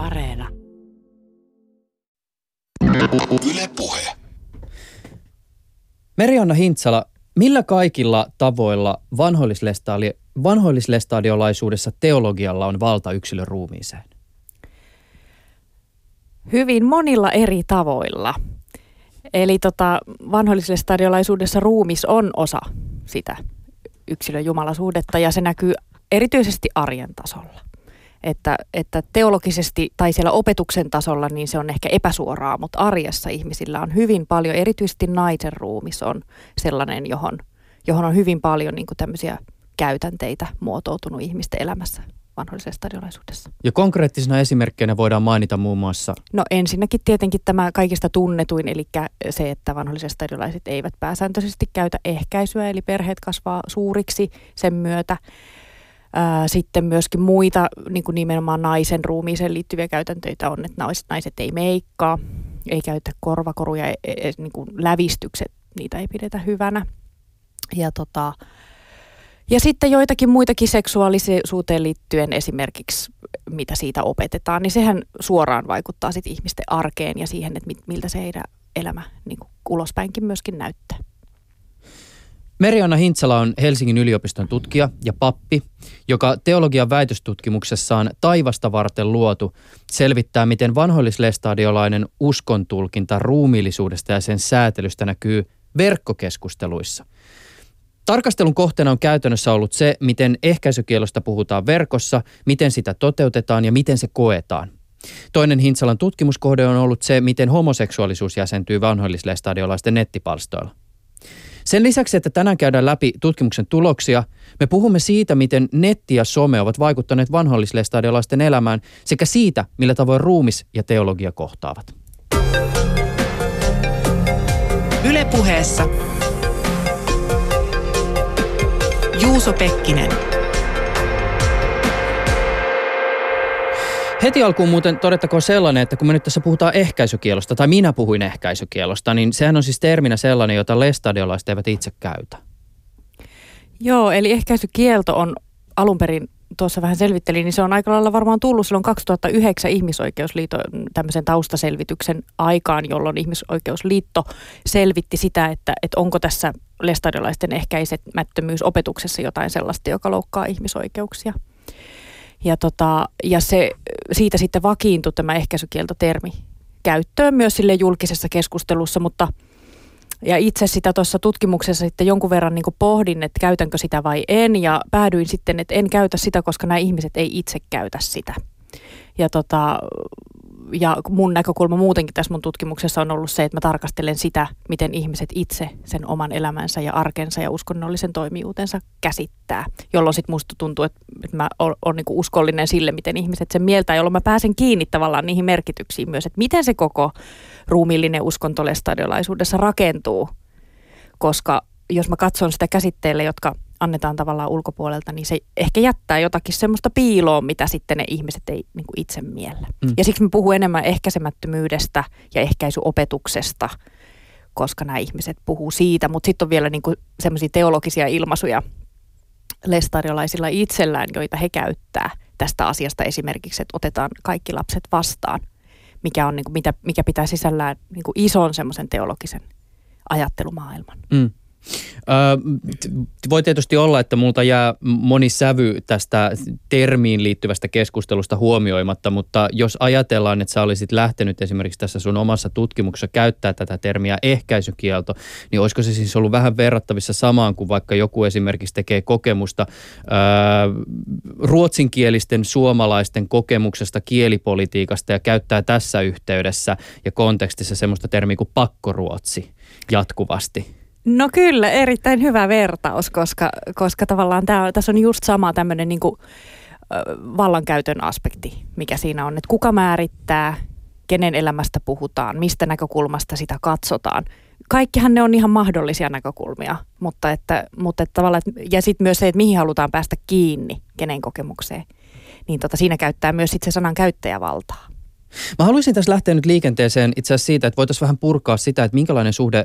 Areena. Yle Puhe. Merianna Hintsala, millä kaikilla tavoilla vanhoillislestadiolaisuudessa teologialla on valta yksilön ruumiiseen? Hyvin monilla eri tavoilla. Eli tota, vanhoillislestadiolaisuudessa ruumis on osa sitä yksilön jumalaisuudetta ja se näkyy erityisesti arjen tasolla. Että, että teologisesti tai siellä opetuksen tasolla niin se on ehkä epäsuoraa, mutta arjessa ihmisillä on hyvin paljon, erityisesti naisen ruumis on sellainen, johon, johon on hyvin paljon niin tämmöisiä käytänteitä muotoutunut ihmisten elämässä vanhollisessa stadiolaisuudessa. Ja konkreettisena esimerkkeinä voidaan mainita muun muassa? No ensinnäkin tietenkin tämä kaikista tunnetuin, eli se, että vanholliset stadiolaiset eivät pääsääntöisesti käytä ehkäisyä, eli perheet kasvaa suuriksi sen myötä. Sitten myöskin muita niin kuin nimenomaan naisen ruumiiseen liittyviä käytäntöitä on, että naiset ei meikkaa, ei käytä korvakoruja, e, e, niin kuin lävistykset, niitä ei pidetä hyvänä. Ja, tota, ja sitten joitakin muitakin seksuaalisuuteen liittyen esimerkiksi, mitä siitä opetetaan, niin sehän suoraan vaikuttaa sitten ihmisten arkeen ja siihen, että miltä se heidän elämä niin kuin ulospäinkin myöskin näyttää. Merianna Hintsala on Helsingin yliopiston tutkija ja pappi, joka teologian väitöstutkimuksessaan Taivasta varten luotu selvittää, miten vanhoillislestadiolainen uskontulkinta ruumiillisuudesta ja sen säätelystä näkyy verkkokeskusteluissa. Tarkastelun kohteena on käytännössä ollut se, miten ehkäisykielosta puhutaan verkossa, miten sitä toteutetaan ja miten se koetaan. Toinen Hintsalan tutkimuskohde on ollut se, miten homoseksuaalisuus jäsentyy vanhoillislestadiolaisten nettipalstoilla. Sen lisäksi, että tänään käydään läpi tutkimuksen tuloksia, me puhumme siitä, miten netti ja some ovat vaikuttaneet vanhollislestadiolaisten elämään sekä siitä, millä tavoin ruumis ja teologia kohtaavat. Ylepuheessa Juuso Pekkinen. Heti alkuun muuten todettakoon sellainen, että kun me nyt tässä puhutaan ehkäisykielosta, tai minä puhuin ehkäisykielosta, niin sehän on siis terminä sellainen, jota lestadiolaiset eivät itse käytä. Joo, eli ehkäisykielto on alun perin tuossa vähän selvittelin, niin se on aika lailla varmaan tullut silloin 2009 ihmisoikeusliiton tämmöisen taustaselvityksen aikaan, jolloin ihmisoikeusliitto selvitti sitä, että, että onko tässä lestadiolaisten ehkäisemättömyys opetuksessa jotain sellaista, joka loukkaa ihmisoikeuksia. Ja, tota, ja se, siitä sitten vakiintui tämä ehkäisykieltotermi käyttöön myös sille julkisessa keskustelussa, mutta ja itse sitä tuossa tutkimuksessa sitten jonkun verran niin pohdin, että käytänkö sitä vai en ja päädyin sitten, että en käytä sitä, koska nämä ihmiset ei itse käytä sitä. Ja tota, ja mun näkökulma muutenkin tässä mun tutkimuksessa on ollut se, että mä tarkastelen sitä, miten ihmiset itse sen oman elämänsä ja arkensa ja uskonnollisen toimijuutensa käsittää. Jolloin sitten musta tuntuu, että, mä oon, niinku uskollinen sille, miten ihmiset sen mieltä, jolloin mä pääsen kiinni tavallaan niihin merkityksiin myös, että miten se koko ruumiillinen uskonto rakentuu. Koska jos mä katson sitä käsitteelle, jotka annetaan tavallaan ulkopuolelta, niin se ehkä jättää jotakin semmoista piiloa, mitä sitten ne ihmiset ei niin kuin itse miellä. Mm. Ja siksi mä puhun enemmän ehkäisemättömyydestä ja ehkäisyopetuksesta, koska nämä ihmiset puhuu siitä, mutta sitten on vielä niin semmoisia teologisia ilmaisuja lestariolaisilla itsellään, joita he käyttää tästä asiasta esimerkiksi, että otetaan kaikki lapset vastaan, mikä, on, niin kuin, mitä, mikä pitää sisällään niin kuin ison semmoisen teologisen ajattelumaailman. Mm. Voi tietysti olla, että multa jää moni sävy tästä termiin liittyvästä keskustelusta huomioimatta, mutta jos ajatellaan, että sä olisit lähtenyt esimerkiksi tässä sun omassa tutkimuksessa käyttää tätä termiä ehkäisykielto, niin olisiko se siis ollut vähän verrattavissa samaan kuin vaikka joku esimerkiksi tekee kokemusta ää, ruotsinkielisten suomalaisten kokemuksesta kielipolitiikasta ja käyttää tässä yhteydessä ja kontekstissa semmoista termiä kuin pakkoruotsi jatkuvasti? No kyllä, erittäin hyvä vertaus, koska, koska tavallaan tää, tässä on just sama tämmöinen niin vallankäytön aspekti, mikä siinä on, että kuka määrittää, kenen elämästä puhutaan, mistä näkökulmasta sitä katsotaan. Kaikkihan ne on ihan mahdollisia näkökulmia, mutta että, mutta että tavallaan, ja sitten myös se, että mihin halutaan päästä kiinni, kenen kokemukseen, niin tota, siinä käyttää myös sit se sanan käyttäjävaltaa. Mä haluaisin tässä lähteä nyt liikenteeseen itse asiassa siitä, että voitaisiin vähän purkaa sitä, että minkälainen suhde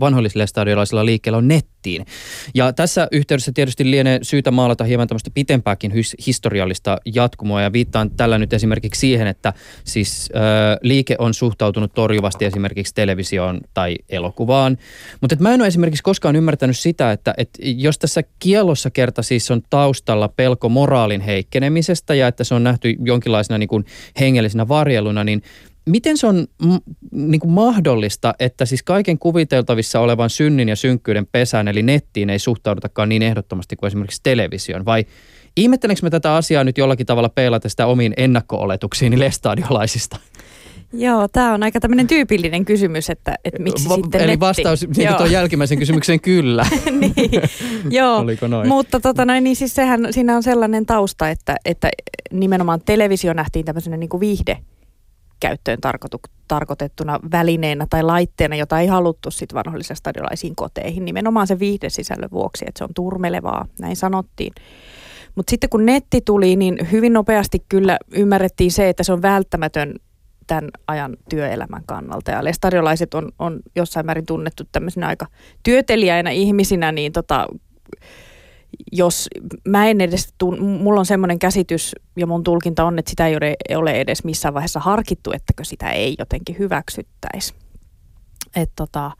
vanhoillisilla stadiolaisilla liikkeellä on nettiin nettiin. Ja tässä yhteydessä tietysti lienee syytä maalata hieman tämmöistä pitempääkin his- historiallista jatkumoa ja viittaan tällä nyt esimerkiksi siihen, että siis äh, liike on suhtautunut torjuvasti esimerkiksi televisioon tai elokuvaan. Mutta mä en ole esimerkiksi koskaan ymmärtänyt sitä, että, että jos tässä kielossa kerta siis on taustalla pelko moraalin heikkenemisestä ja että se on nähty jonkinlaisena niin kuin hengellisenä varjeluna, niin miten se on niin kuin mahdollista, että siis kaiken kuviteltavissa olevan synnin ja synkkyyden pesään, eli nettiin ei suhtaudutakaan niin ehdottomasti kuin esimerkiksi television, vai ihmettelenkö me tätä asiaa nyt jollakin tavalla peilata sitä omiin ennakko-oletuksiin lestadiolaisista? Joo, tämä on aika tämmöinen tyypillinen kysymys, että, että miksi Va- sitten Eli netti? vastaus niin tuon jälkimmäisen kysymykseen kyllä. niin, joo. Oliko noin? Mutta tota noin, niin siis sehän, siinä on sellainen tausta, että, että nimenomaan televisio nähtiin tämmöisenä niin kuin viihde käyttöön tarkoitu, tarkoitettuna välineenä tai laitteena, jota ei haluttu sitten vanhollisessa stadiolaisiin koteihin. Nimenomaan se viihdesisällön vuoksi, että se on turmelevaa, näin sanottiin. Mutta sitten kun netti tuli, niin hyvin nopeasti kyllä ymmärrettiin se, että se on välttämätön tämän ajan työelämän kannalta. Ja lestadiolaiset on, on jossain määrin tunnettu tämmöisinä aika työteliäinä ihmisinä, niin tota, jos mä en edes, tun, mulla on semmoinen käsitys ja mun tulkinta on, että sitä ei ole, ole edes missään vaiheessa harkittu, ettäkö sitä ei jotenkin hyväksyttäisi. Et tota,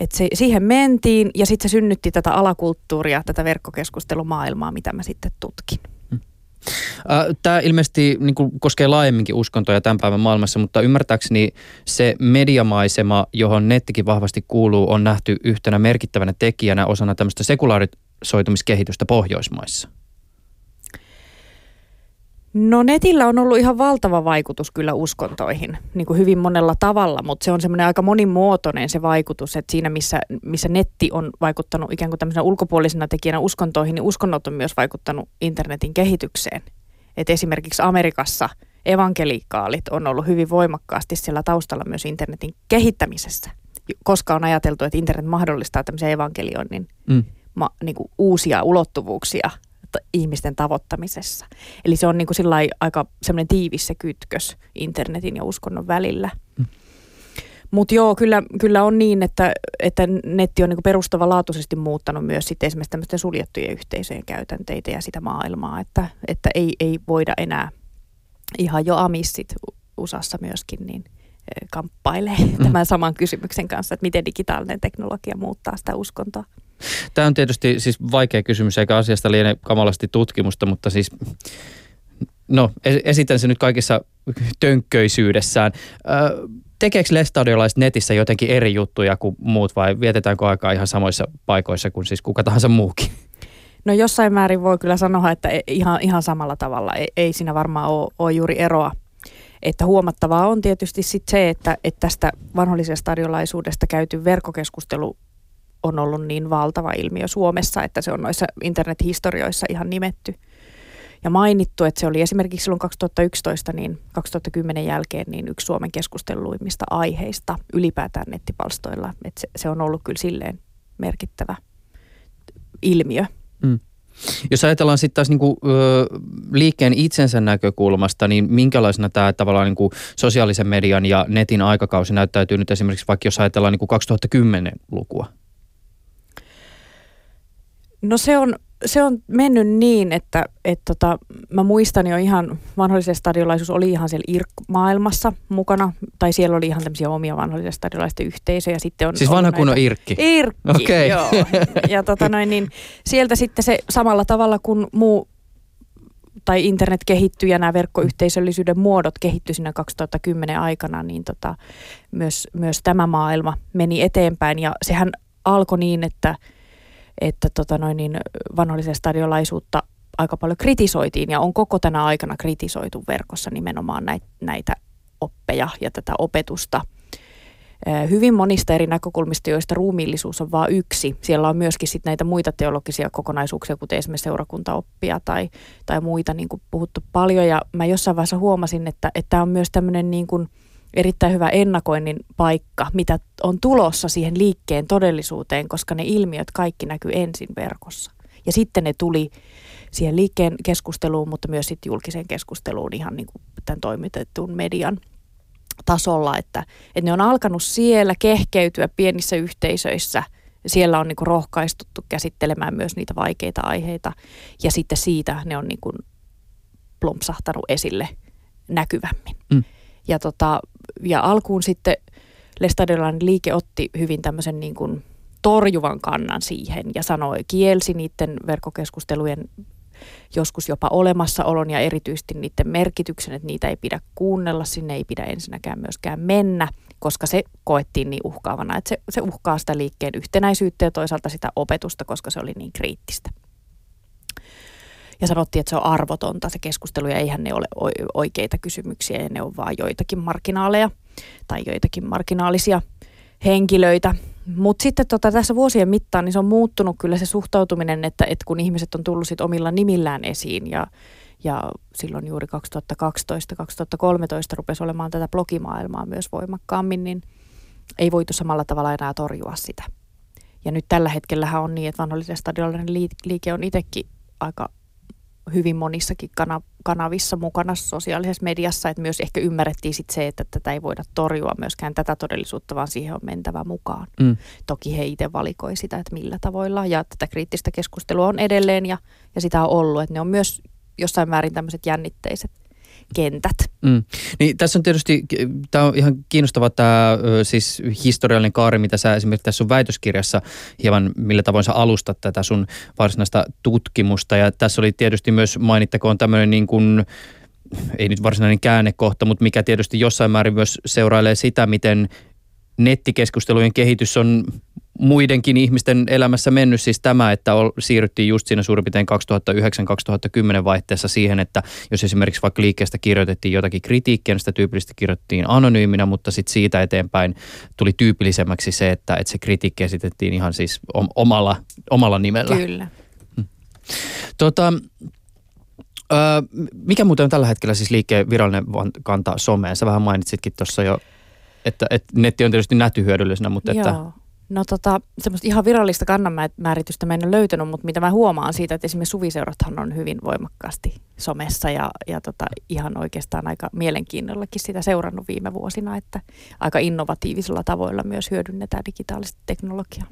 et se, siihen mentiin ja sitten se synnytti tätä alakulttuuria, tätä verkkokeskustelumaailmaa, mitä mä sitten tutkin. Tämä ilmeisesti niin kuin, koskee laajemminkin uskontoja tämän päivän maailmassa, mutta ymmärtääkseni se mediamaisema, johon nettikin vahvasti kuuluu, on nähty yhtenä merkittävänä tekijänä osana tämmöistä sekulaarisoitumiskehitystä Pohjoismaissa. No netillä on ollut ihan valtava vaikutus kyllä uskontoihin, niin kuin hyvin monella tavalla, mutta se on semmoinen aika monimuotoinen se vaikutus, että siinä missä, missä netti on vaikuttanut ikään kuin tämmöisenä ulkopuolisena tekijänä uskontoihin, niin uskonnot on myös vaikuttanut internetin kehitykseen. Et esimerkiksi Amerikassa evankelikaalit on ollut hyvin voimakkaasti siellä taustalla myös internetin kehittämisessä, koska on ajateltu, että internet mahdollistaa tämmöisen evankelioinnin Mm. Ma, niin kuin uusia ulottuvuuksia ihmisten tavoittamisessa. Eli se on niin kuin aika semmoinen tiivis se kytkös internetin ja uskonnon välillä. Mm. Mutta joo, kyllä, kyllä on niin, että, että netti on niin perustavanlaatuisesti muuttanut myös sitten esimerkiksi tämmöisten suljettujen yhteisöjen käytänteitä ja sitä maailmaa, että, että ei, ei voida enää ihan jo amissit USAssa myöskin niin kamppailee tämän saman kysymyksen kanssa, että miten digitaalinen teknologia muuttaa sitä uskontoa. Tämä on tietysti siis vaikea kysymys, eikä asiasta liene kamalasti tutkimusta, mutta siis no es- esitän se nyt kaikissa tönkköisyydessään. Ö, tekeekö lestadiolaiset netissä jotenkin eri juttuja kuin muut vai vietetäänkö aikaa ihan samoissa paikoissa kuin siis kuka tahansa muukin? No jossain määrin voi kyllä sanoa, että e- ihan, ihan samalla tavalla. Ei, ei siinä varmaan ole, ole juuri eroa. Että huomattavaa on tietysti sit se, että, että tästä vanhollisesta stadiolaisuudesta käyty verkkokeskustelu on ollut niin valtava ilmiö Suomessa, että se on noissa internethistorioissa ihan nimetty ja mainittu, että se oli esimerkiksi silloin 2011, niin 2010 jälkeen niin yksi Suomen keskustelluimmista aiheista ylipäätään nettipalstoilla. Että se, se on ollut kyllä silleen merkittävä ilmiö. Jos ajatellaan sitten taas niinku, ö, liikkeen itsensä näkökulmasta, niin minkälaisena tämä tavallaan niinku sosiaalisen median ja netin aikakausi näyttäytyy nyt esimerkiksi vaikka jos ajatellaan niinku 2010-lukua? No se on, se on mennyt niin, että et tota, mä muistan jo ihan, vanhollisen stadiolaisuus oli ihan siellä IRK-maailmassa mukana, tai siellä oli ihan tämmöisiä omia vanhollisen stadiolaisten yhteisöjä. Sitten on Siis vanha näitä- kunnon Irkki. Irkki, Okei. joo. Ja tota noin, niin sieltä sitten se samalla tavalla kuin muu tai internet kehittyi ja nämä verkkoyhteisöllisyyden muodot kehittyi siinä 2010 aikana, niin tota, myös, myös tämä maailma meni eteenpäin. Ja sehän alkoi niin, että, että tota noin, niin vanhollisen stadiolaisuutta aika paljon kritisoitiin ja on koko tänä aikana kritisoitu verkossa nimenomaan näitä, näitä oppeja ja tätä opetusta – hyvin monista eri näkökulmista, joista ruumiillisuus on vain yksi. Siellä on myöskin sit näitä muita teologisia kokonaisuuksia, kuten esimerkiksi seurakuntaoppia tai, tai muita niin kuin puhuttu paljon. Ja mä jossain vaiheessa huomasin, että tämä on myös tämmöinen niin kuin erittäin hyvä ennakoinnin paikka, mitä on tulossa siihen liikkeen todellisuuteen, koska ne ilmiöt kaikki näkyy ensin verkossa. Ja sitten ne tuli siihen liikkeen keskusteluun, mutta myös sitten julkiseen keskusteluun ihan niin kuin tämän toimitetun median tasolla, että, että ne on alkanut siellä kehkeytyä pienissä yhteisöissä siellä on niin kuin rohkaistuttu käsittelemään myös niitä vaikeita aiheita ja sitten siitä ne on niin kuin plompsahtanut esille näkyvämmin. Mm. Ja, tota, ja alkuun sitten Lestadiolainen liike otti hyvin tämmöisen niin kuin torjuvan kannan siihen ja sanoi, kielsi niiden verkkokeskustelujen joskus jopa olemassaolon ja erityisesti niiden merkityksen, että niitä ei pidä kuunnella, sinne ei pidä ensinnäkään myöskään mennä, koska se koettiin niin uhkaavana, että se, se uhkaa sitä liikkeen yhtenäisyyttä ja toisaalta sitä opetusta, koska se oli niin kriittistä. Ja sanottiin, että se on arvotonta se keskustelu ja eihän ne ole oikeita kysymyksiä ja ne on vaan joitakin marginaaleja tai joitakin marginaalisia henkilöitä, mutta sitten tota, tässä vuosien mittaan niin se on muuttunut kyllä se suhtautuminen, että, että kun ihmiset on tullut sit omilla nimillään esiin ja, ja silloin juuri 2012-2013 rupesi olemaan tätä blogimaailmaa myös voimakkaammin, niin ei voitu samalla tavalla enää torjua sitä. Ja nyt tällä hetkellä on niin, että vanhollinen stadionallinen liike on itsekin aika hyvin monissakin kanavissa mukana sosiaalisessa mediassa, että myös ehkä ymmärrettiin sit se, että tätä ei voida torjua myöskään tätä todellisuutta, vaan siihen on mentävä mukaan. Mm. Toki he itse valikoi sitä, että millä tavoilla, ja tätä kriittistä keskustelua on edelleen, ja, ja sitä on ollut, että ne on myös jossain määrin tämmöiset jännitteiset kentät. Mm. Niin, tässä on tietysti, tämä on ihan kiinnostava tämä siis historiallinen kaari, mitä sä esimerkiksi tässä sun väitöskirjassa hieman, millä tavoin sä alustat tätä sun varsinaista tutkimusta. Ja tässä oli tietysti myös mainittakoon tämmöinen niin kuin, ei nyt varsinainen käännekohta, mutta mikä tietysti jossain määrin myös seurailee sitä, miten nettikeskustelujen kehitys on muidenkin ihmisten elämässä mennyt siis tämä, että siirryttiin just siinä suurin piirtein 2009-2010 vaihteessa siihen, että jos esimerkiksi vaikka liikkeestä kirjoitettiin jotakin kritiikkiä, niin sitä tyypillisesti kirjoitettiin anonyyminä, mutta sitten siitä eteenpäin tuli tyypillisemmäksi se, että, että se kritiikki esitettiin ihan siis omalla, omalla nimellä. Kyllä. Hmm. Tota, Öö, mikä muuten on tällä hetkellä siis liikkeen virallinen kanta someen? Sä vähän mainitsitkin tuossa jo, että, että netti on tietysti nähty hyödyllisenä, mutta Joo. että No tota, semmoista ihan virallista kannanmääritystä mä en ole löytänyt, mutta mitä mä huomaan siitä, että esimerkiksi suviseurathan on hyvin voimakkaasti somessa ja, ja tota, ihan oikeastaan aika mielenkiinnollakin sitä seurannut viime vuosina, että aika innovatiivisilla tavoilla myös hyödynnetään digitaalista teknologiaa.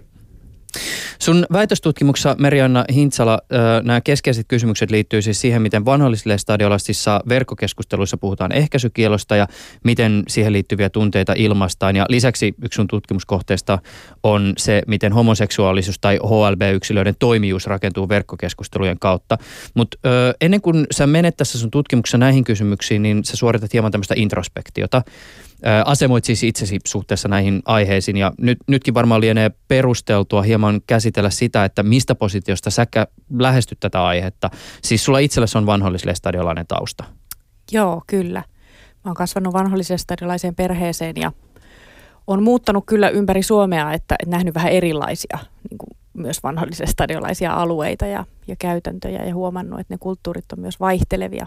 Sun väitöstutkimuksessa Merianna Hintsala, nämä keskeiset kysymykset liittyy siis siihen, miten vanhollisille stadiolasissa verkkokeskusteluissa puhutaan ehkäisykielosta ja miten siihen liittyviä tunteita ilmaistaan. Ja lisäksi yksi sun tutkimuskohteesta on se, miten homoseksuaalisuus tai HLB-yksilöiden toimijuus rakentuu verkkokeskustelujen kautta. Mutta ennen kuin sä menet tässä sun tutkimuksessa näihin kysymyksiin, niin sä suoritat hieman tämmöistä introspektiota asemoit siis itsesi suhteessa näihin aiheisiin ja nyt, nytkin varmaan lienee perusteltua hieman käsitellä sitä, että mistä positiosta sä lähestyt tätä aihetta. Siis sulla itsellesi on vanhollislestadiolainen tausta. Joo, kyllä. Mä oon kasvanut vanhollislestadiolaiseen perheeseen ja on muuttanut kyllä ympäri Suomea, että nähnyt vähän erilaisia niin kuin myös vanhollislestadiolaisia alueita ja, ja käytäntöjä ja huomannut, että ne kulttuurit on myös vaihtelevia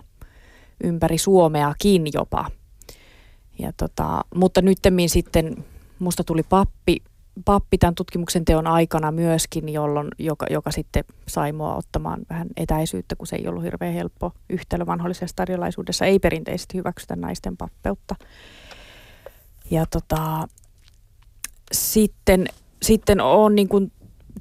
ympäri Suomeakin jopa – ja tota, mutta nyttemmin sitten musta tuli pappi, pappi tämän tutkimuksen teon aikana myöskin, jolloin, joka, joka sitten sai mua ottamaan vähän etäisyyttä, kun se ei ollut hirveän helppo yhtälö vanhollisessa stadiolaisuudessa. Ei perinteisesti hyväksytä naisten pappeutta. Ja tota, sitten, sitten on niin kuin,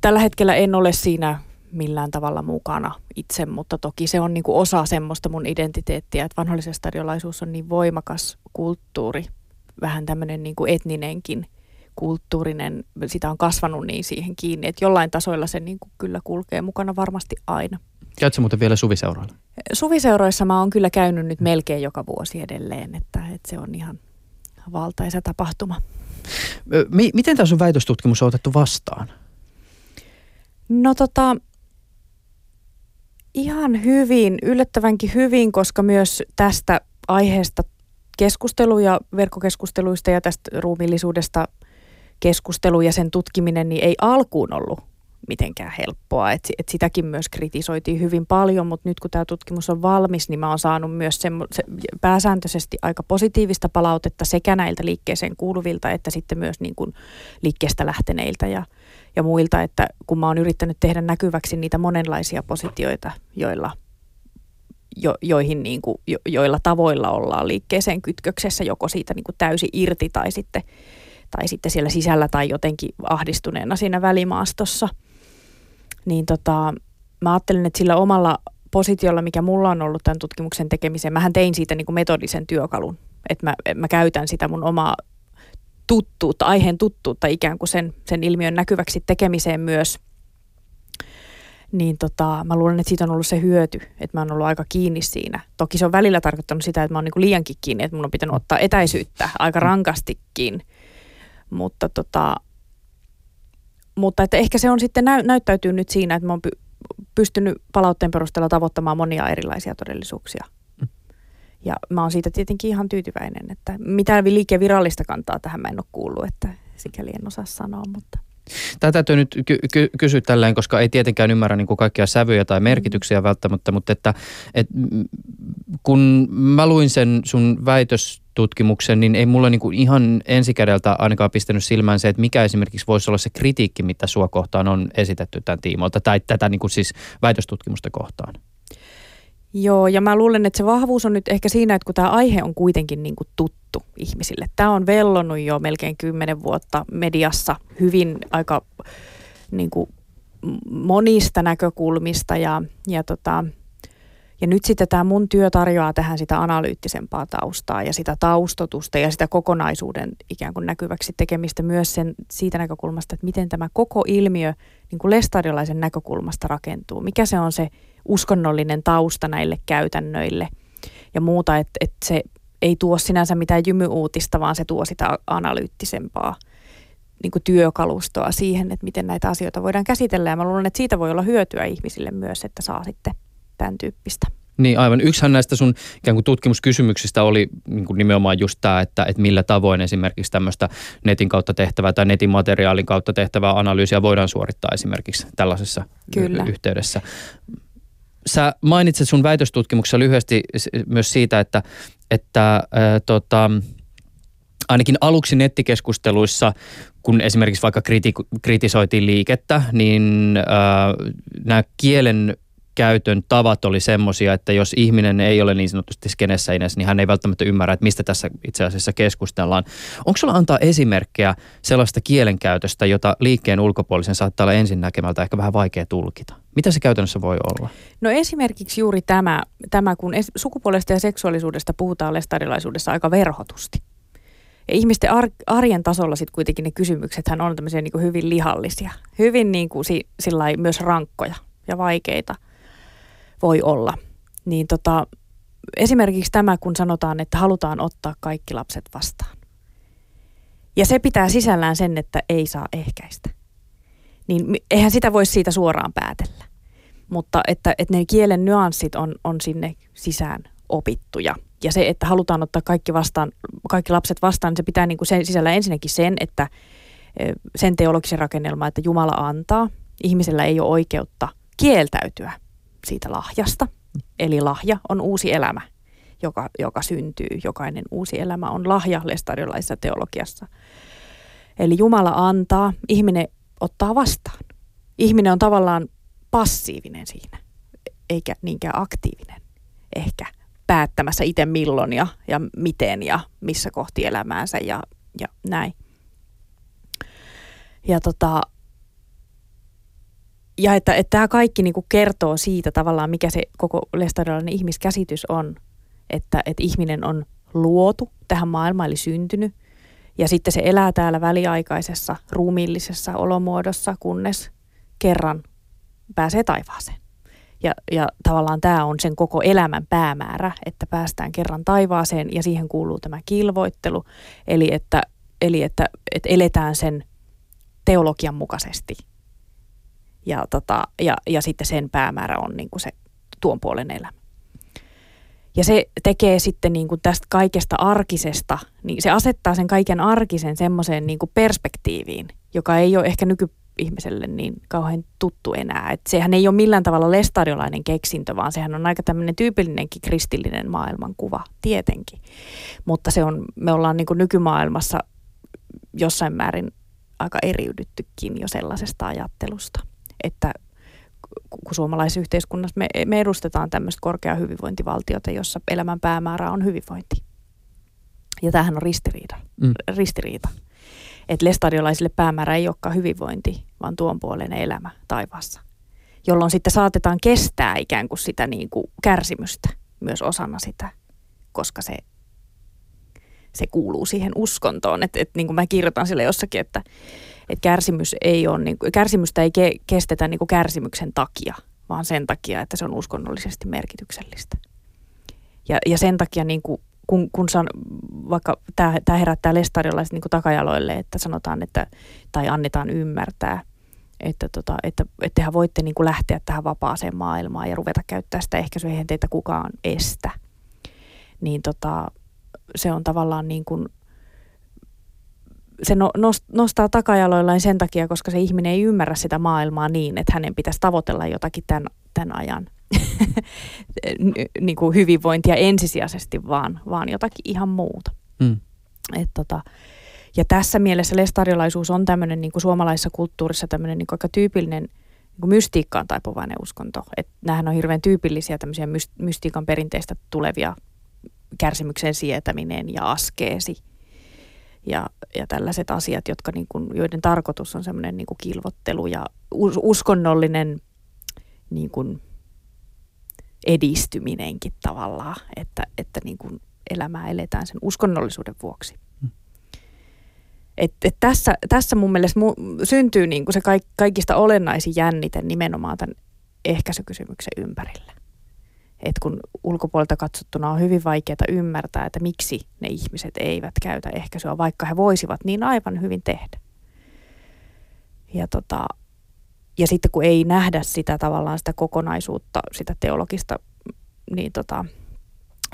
tällä hetkellä en ole siinä millään tavalla mukana itse, mutta toki se on niin kuin osa semmoista mun identiteettiä, että vanhollisen stadiolaisuus on niin voimakas kulttuuri, vähän tämmöinen niin kuin etninenkin kulttuurinen, sitä on kasvanut niin siihen kiinni, että jollain tasoilla se niin kuin kyllä kulkee mukana varmasti aina. Käytkö muuten vielä suviseuroilla? Suviseuroissa mä oon kyllä käynyt nyt melkein joka vuosi edelleen, että, että se on ihan valtaisa tapahtuma. Miten tämä sun väitöstutkimus on otettu vastaan? No tota, Ihan hyvin, yllättävänkin hyvin, koska myös tästä aiheesta keskusteluja verkkokeskusteluista ja tästä ruumillisuudesta keskustelu ja sen tutkiminen niin ei alkuun ollut mitenkään helppoa. Et, et sitäkin myös kritisoitiin hyvin paljon, mutta nyt kun tämä tutkimus on valmis, niin mä oon saanut myös se, se, pääsääntöisesti aika positiivista palautetta sekä näiltä liikkeeseen kuuluvilta että sitten myös niin kuin liikkeestä lähteneiltä ja, ja muilta, että kun mä oon yrittänyt tehdä näkyväksi niitä monenlaisia positioita, joilla jo, joihin niin kuin, jo, joilla tavoilla ollaan liikkeeseen kytköksessä, joko siitä niin kuin täysin irti tai sitten, tai sitten siellä sisällä tai jotenkin ahdistuneena siinä välimaastossa. Niin tota, mä ajattelen, että sillä omalla positiolla, mikä mulla on ollut tämän tutkimuksen tekemiseen, mähän tein siitä niin kuin metodisen työkalun. Että mä, mä käytän sitä mun omaa tuttuutta, aiheen tuttuutta ikään kuin sen, sen ilmiön näkyväksi tekemiseen myös. Niin tota, mä luulen, että siitä on ollut se hyöty, että mä oon ollut aika kiinni siinä. Toki se on välillä tarkoittanut sitä, että mä oon niin liiankin kiinni, että mun on pitänyt ottaa etäisyyttä aika rankastikin. Mutta, tota, mutta että ehkä se on sitten näy, näyttäytyy nyt siinä, että mä oon py, pystynyt palautteen perusteella tavoittamaan monia erilaisia todellisuuksia. Ja mä oon siitä tietenkin ihan tyytyväinen, että mitä liike virallista kantaa tähän mä en ole kuullut, että sikäli en osaa sanoa, mutta... Tämä täytyy nyt ky- ky- kysyä tälleen, koska ei tietenkään ymmärrä niin kuin kaikkia sävyjä tai merkityksiä välttämättä, mutta että, että kun mä luin sen sun väitöstutkimuksen, niin ei mulle niin kuin ihan ensikädeltä ainakaan pistänyt silmään se, että mikä esimerkiksi voisi olla se kritiikki, mitä sua kohtaan on esitetty tämän tiimoilta, tai tätä niin kuin siis väitöstutkimusta kohtaan. Joo, ja mä luulen, että se vahvuus on nyt ehkä siinä, että kun tämä aihe on kuitenkin niin kuin tuttu ihmisille. Tämä on vellonut jo melkein kymmenen vuotta mediassa hyvin aika niin kuin monista näkökulmista ja, ja, tota, ja nyt sitten tämä mun työ tarjoaa tähän sitä analyyttisempaa taustaa ja sitä taustotusta ja sitä kokonaisuuden ikään kuin näkyväksi tekemistä myös sen, siitä näkökulmasta, että miten tämä koko ilmiö niin kuin lestadiolaisen näkökulmasta rakentuu. Mikä se on se uskonnollinen tausta näille käytännöille ja muuta, että, että se ei tuo sinänsä mitään jymyuutista, vaan se tuo sitä analyyttisempaa niin kuin työkalustoa siihen, että miten näitä asioita voidaan käsitellä. Ja mä luulen, että siitä voi olla hyötyä ihmisille myös, että saa sitten tämän tyyppistä. Niin aivan. Yksihän näistä sun ikään kuin tutkimuskysymyksistä oli niin kuin nimenomaan just tämä, että, että millä tavoin esimerkiksi tämmöistä netin kautta tehtävää tai netin materiaalin kautta tehtävää analyysiä voidaan suorittaa esimerkiksi tällaisessa Kyllä. yhteydessä sä mainitset sun väitöstutkimuksessa lyhyesti myös siitä, että, että ää, tota, ainakin aluksi nettikeskusteluissa, kun esimerkiksi vaikka kriti- kritisoitiin liikettä, niin nämä kielen käytön tavat oli semmoisia, että jos ihminen ei ole niin sanotusti skenessä edes, niin hän ei välttämättä ymmärrä, että mistä tässä itse asiassa keskustellaan. Onko sulla antaa esimerkkejä sellaista kielenkäytöstä, jota liikkeen ulkopuolisen saattaa olla ensin näkemältä ehkä vähän vaikea tulkita? Mitä se käytännössä voi olla? No esimerkiksi juuri tämä, tämä kun sukupuolesta ja seksuaalisuudesta puhutaan lestadilaisuudessa aika verhotusti. Ja ihmisten ar- arjen tasolla sitten kuitenkin ne kysymykset on tämmöisiä niin hyvin lihallisia, hyvin niin kuin si- myös rankkoja ja vaikeita voi olla. Niin tota, esimerkiksi tämä, kun sanotaan, että halutaan ottaa kaikki lapset vastaan. Ja se pitää sisällään sen, että ei saa ehkäistä. Niin eihän sitä voi siitä suoraan päätellä. Mutta että, että ne kielen nyanssit on, on sinne sisään opittuja. Ja se, että halutaan ottaa kaikki, vastaan, kaikki lapset vastaan, niin se pitää niin kuin sen sisällä ensinnäkin sen, että sen teologisen rakennelma, että Jumala antaa. Ihmisellä ei ole oikeutta kieltäytyä siitä lahjasta. Eli lahja on uusi elämä, joka, joka syntyy. Jokainen uusi elämä on lahja lestadiolaisessa teologiassa. Eli Jumala antaa, ihminen ottaa vastaan. Ihminen on tavallaan passiivinen siinä, eikä niinkään aktiivinen ehkä päättämässä itse milloin ja, ja miten ja missä kohti elämäänsä ja, ja näin. Ja tota, ja että, että tämä kaikki niin kuin kertoo siitä tavallaan, mikä se koko lestadiolainen ihmiskäsitys on, että, että ihminen on luotu tähän maailmaan, eli syntynyt, ja sitten se elää täällä väliaikaisessa ruumiillisessa olomuodossa, kunnes kerran pääsee taivaaseen. Ja, ja tavallaan tämä on sen koko elämän päämäärä, että päästään kerran taivaaseen ja siihen kuuluu tämä kilvoittelu, eli että, eli että, että eletään sen teologian mukaisesti ja, tota, ja, ja sitten sen päämäärä on niin kuin se tuon puolen elämä. Ja se tekee sitten niin kuin tästä kaikesta arkisesta, niin se asettaa sen kaiken arkisen semmoiseen niin kuin perspektiiviin, joka ei ole ehkä nykyihmiselle niin kauhean tuttu enää. Et sehän ei ole millään tavalla lestadiolainen keksintö, vaan sehän on aika tämmöinen tyypillinenkin kristillinen maailmankuva, tietenkin. Mutta se on, me ollaan niin kuin nykymaailmassa jossain määrin aika eriydyttykin jo sellaisesta ajattelusta että kun suomalaisessa yhteiskunnassa me, me edustetaan tämmöistä korkeaa hyvinvointivaltiota, jossa elämän päämäärä on hyvinvointi. Ja tämähän on ristiriita. Mm. ristiriita. että lestadiolaisille päämäärä ei olekaan hyvinvointi, vaan tuon puolen elämä taivaassa, jolloin sitten saatetaan kestää ikään kuin sitä niin kuin kärsimystä myös osana sitä, koska se, se kuuluu siihen uskontoon. Että et, niin kuin mä kirjoitan sille jossakin, että et kärsimys ei ole, niin kärsimystä ei ke, kestetä niin kuin kärsimyksen takia, vaan sen takia, että se on uskonnollisesti merkityksellistä. Ja, ja sen takia niin kuin kun, kun san, vaikka tämä herättää lestadiolaiset niin takajaloille, että sanotaan, että, tai annetaan ymmärtää, että, tota, että, että tehän voitte niin kuin lähteä tähän vapaaseen maailmaan ja ruveta käyttää sitä ehkäisyä, eihän kukaan estä. Niin tota, se on tavallaan niin kuin, se no, nostaa takajaloillaan sen takia, koska se ihminen ei ymmärrä sitä maailmaa niin, että hänen pitäisi tavoitella jotakin tämän, tämän ajan niin kuin hyvinvointia ensisijaisesti, vaan, vaan jotakin ihan muuta. Mm. Et tota, ja tässä mielessä lestariolaisuus on tämmöinen niin kuin suomalaisessa kulttuurissa tämmöinen niin kuin aika tyypillinen niin kuin mystiikkaan taipuvainen uskonto. Et nämähän on hirveän tyypillisiä tämmöisiä mystiikan perinteistä tulevia kärsimyksen sietäminen ja askeesi ja, ja tällaiset asiat, jotka niin kuin, joiden tarkoitus on semmoinen niin kuin kilvottelu ja uskonnollinen niin kuin edistyminenkin tavallaan, että, että niin kuin elämää eletään sen uskonnollisuuden vuoksi. Hmm. Et, et tässä, tässä mun mielestä mu, syntyy niin kuin se kaik, kaikista olennaisin jännite nimenomaan tämän ehkäisykysymyksen ympärillä. Et kun ulkopuolelta katsottuna on hyvin vaikeaa ymmärtää, että miksi ne ihmiset eivät käytä ehkäisyä, vaikka he voisivat niin aivan hyvin tehdä. Ja tota, ja sitten kun ei nähdä sitä tavallaan sitä kokonaisuutta, sitä teologista, niin tota,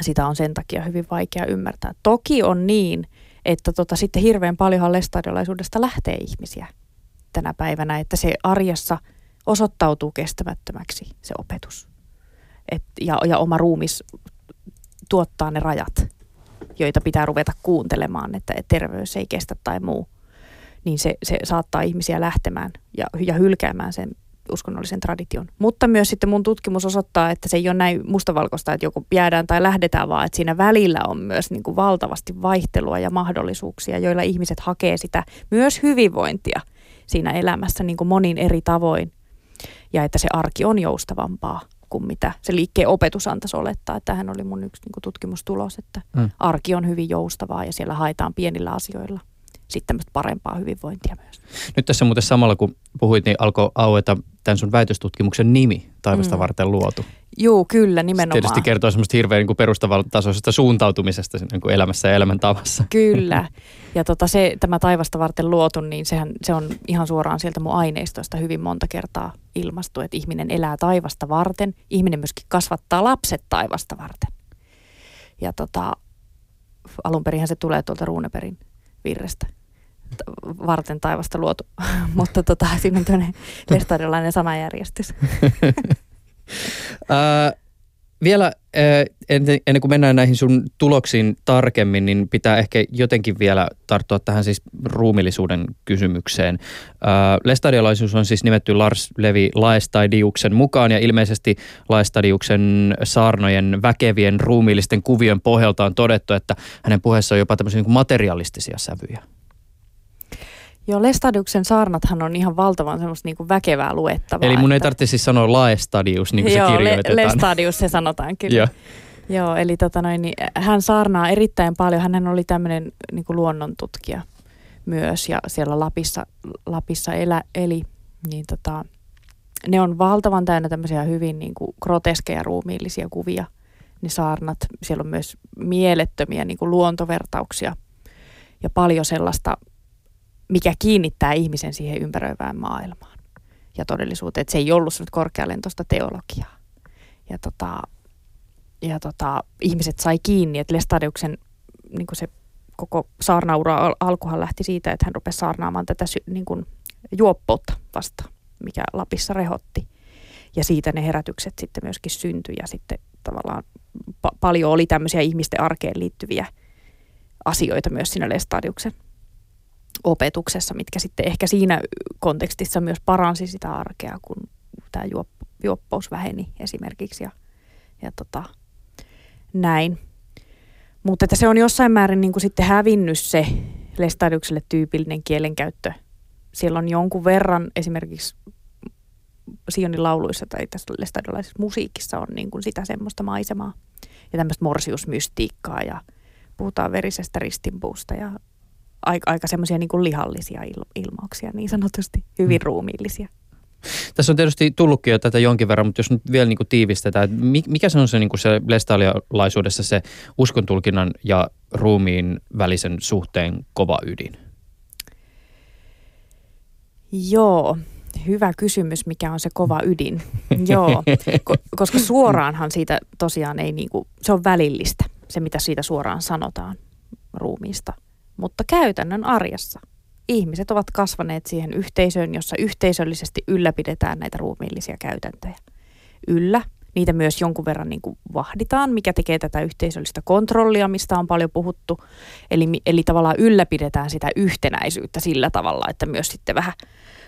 sitä on sen takia hyvin vaikea ymmärtää. Toki on niin, että tota, sitten hirveän paljonhan lestadiolaisuudesta lähtee ihmisiä tänä päivänä, että se arjessa osoittautuu kestämättömäksi se opetus. Et, ja, ja oma ruumis tuottaa ne rajat, joita pitää ruveta kuuntelemaan, että terveys ei kestä tai muu niin se, se saattaa ihmisiä lähtemään ja, ja hylkäämään sen uskonnollisen tradition. Mutta myös sitten mun tutkimus osoittaa, että se ei ole näin mustavalkoista, että joko jäädään tai lähdetään, vaan että siinä välillä on myös niin kuin valtavasti vaihtelua ja mahdollisuuksia, joilla ihmiset hakee sitä myös hyvinvointia siinä elämässä niin kuin monin eri tavoin. Ja että se arki on joustavampaa kuin mitä se liikkeen opetus antaisi olettaa. Että tähän oli mun yksi niin tutkimustulos, että mm. arki on hyvin joustavaa ja siellä haetaan pienillä asioilla – sitten parempaa hyvinvointia myös. Nyt tässä muuten samalla kun puhuit, niin alkoi aueta tämän sun väitöstutkimuksen nimi Taivasta mm. varten luotu. Joo, kyllä, nimenomaan. Se tietysti kertoo semmoista hirveän niin perustavaltasoisesta suuntautumisesta niin kuin elämässä ja elämäntavassa. Kyllä. Ja tota, se, tämä Taivasta varten luotu, niin sehän, se on ihan suoraan sieltä mun aineistosta hyvin monta kertaa ilmastu, että ihminen elää taivasta varten. Ihminen myöskin kasvattaa lapset taivasta varten. Ja tota, alun se tulee tuolta Ruuneperin virrestä varten taivasta luotu, mutta tota, siinä on tämmöinen lestadiolainen sanajärjestys. vielä ennen kuin mennään näihin sun tuloksiin tarkemmin, niin pitää ehkä jotenkin vielä tarttua tähän siis ruumillisuuden kysymykseen. Lestadiolaisuus on siis nimetty Lars Levi Laestadiuksen mukaan ja ilmeisesti Laestadiuksen saarnojen väkevien ruumiillisten kuvien pohjalta on todettu, että hänen puheessa on jopa tämmöisiä niin materialistisia sävyjä. Joo, Lestadiuksen saarnathan on ihan valtavan semmoista niin kuin väkevää luettavaa. Eli mun että... ei tarvitse siis sanoa Laestadius, niin kuin Joo, se kirjoitetaan. Le- Lestadius se sanotaan kyllä. Joo. Joo, eli tota noin, niin hän saarnaa erittäin paljon. Hän oli tämmöinen niin luonnontutkija myös ja siellä Lapissa, Lapissa elä, eli. Niin tota, ne on valtavan täynnä tämmöisiä hyvin niin kuin groteskeja ruumiillisia kuvia, ne saarnat. Siellä on myös mielettömiä niin kuin luontovertauksia ja paljon sellaista mikä kiinnittää ihmisen siihen ympäröivään maailmaan ja todellisuuteen. Että se ei ollut korkealentoista teologiaa. Ja, tota, ja tota, ihmiset sai kiinni, että Lestadiuksen niin se koko saarnaura al- alkuhan lähti siitä, että hän rupesi saarnaamaan tätä niin kuin juoppoutta vasta, mikä Lapissa rehotti. Ja siitä ne herätykset sitten myöskin syntyi ja sitten tavallaan pa- paljon oli tämmöisiä ihmisten arkeen liittyviä asioita myös siinä Lestadiuksen opetuksessa, mitkä sitten ehkä siinä kontekstissa myös paransi sitä arkea, kun tämä juop- juoppous väheni esimerkiksi ja, ja tota, näin. Mutta että se on jossain määrin niin kuin sitten hävinnyt se lestadiukselle tyypillinen kielenkäyttö. Siellä on jonkun verran esimerkiksi Sionin lauluissa tai tässä lestadiolaisessa musiikissa on niin kuin sitä semmoista maisemaa ja tämmöistä morsiusmystiikkaa ja puhutaan verisestä ristinpuusta ja aika, aika semmoisia niin kuin lihallisia il, ilmauksia niin sanotusti, hyvin mm. ruumiillisia. Tässä on tietysti tullutkin jo tätä jonkin verran, mutta jos nyt vielä niin kuin tiivistetään, että mikä se on se, niin kuin se lestalialaisuudessa se uskontulkinnan ja ruumiin välisen suhteen kova ydin? Joo, hyvä kysymys, mikä on se kova ydin. Joo, koska suoraanhan siitä tosiaan ei niin kuin, se on välillistä, se mitä siitä suoraan sanotaan ruumiista. Mutta käytännön arjessa ihmiset ovat kasvaneet siihen yhteisöön, jossa yhteisöllisesti ylläpidetään näitä ruumiillisia käytäntöjä. Yllä. Niitä myös jonkun verran niin kuin vahditaan, mikä tekee tätä yhteisöllistä kontrollia, mistä on paljon puhuttu. Eli, eli tavallaan ylläpidetään sitä yhtenäisyyttä sillä tavalla, että myös sitten vähän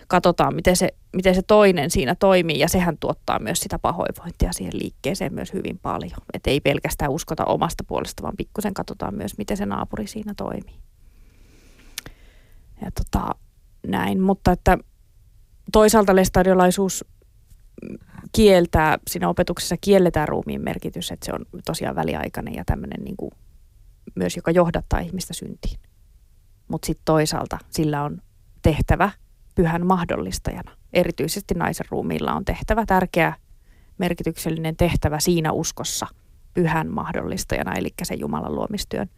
katsotaan, miten se, miten se toinen siinä toimii. Ja sehän tuottaa myös sitä pahoinvointia siihen liikkeeseen myös hyvin paljon. Että ei pelkästään uskota omasta puolesta, vaan pikkusen katsotaan myös, miten se naapuri siinä toimii ja tota, näin. Mutta että toisaalta lestadiolaisuus kieltää, siinä opetuksessa kielletään ruumiin merkitys, että se on tosiaan väliaikainen ja tämmöinen niin kuin, myös, joka johdattaa ihmistä syntiin. Mutta sitten toisaalta sillä on tehtävä pyhän mahdollistajana. Erityisesti naisen ruumiilla on tehtävä tärkeä merkityksellinen tehtävä siinä uskossa pyhän mahdollistajana, eli se Jumalan luomistyön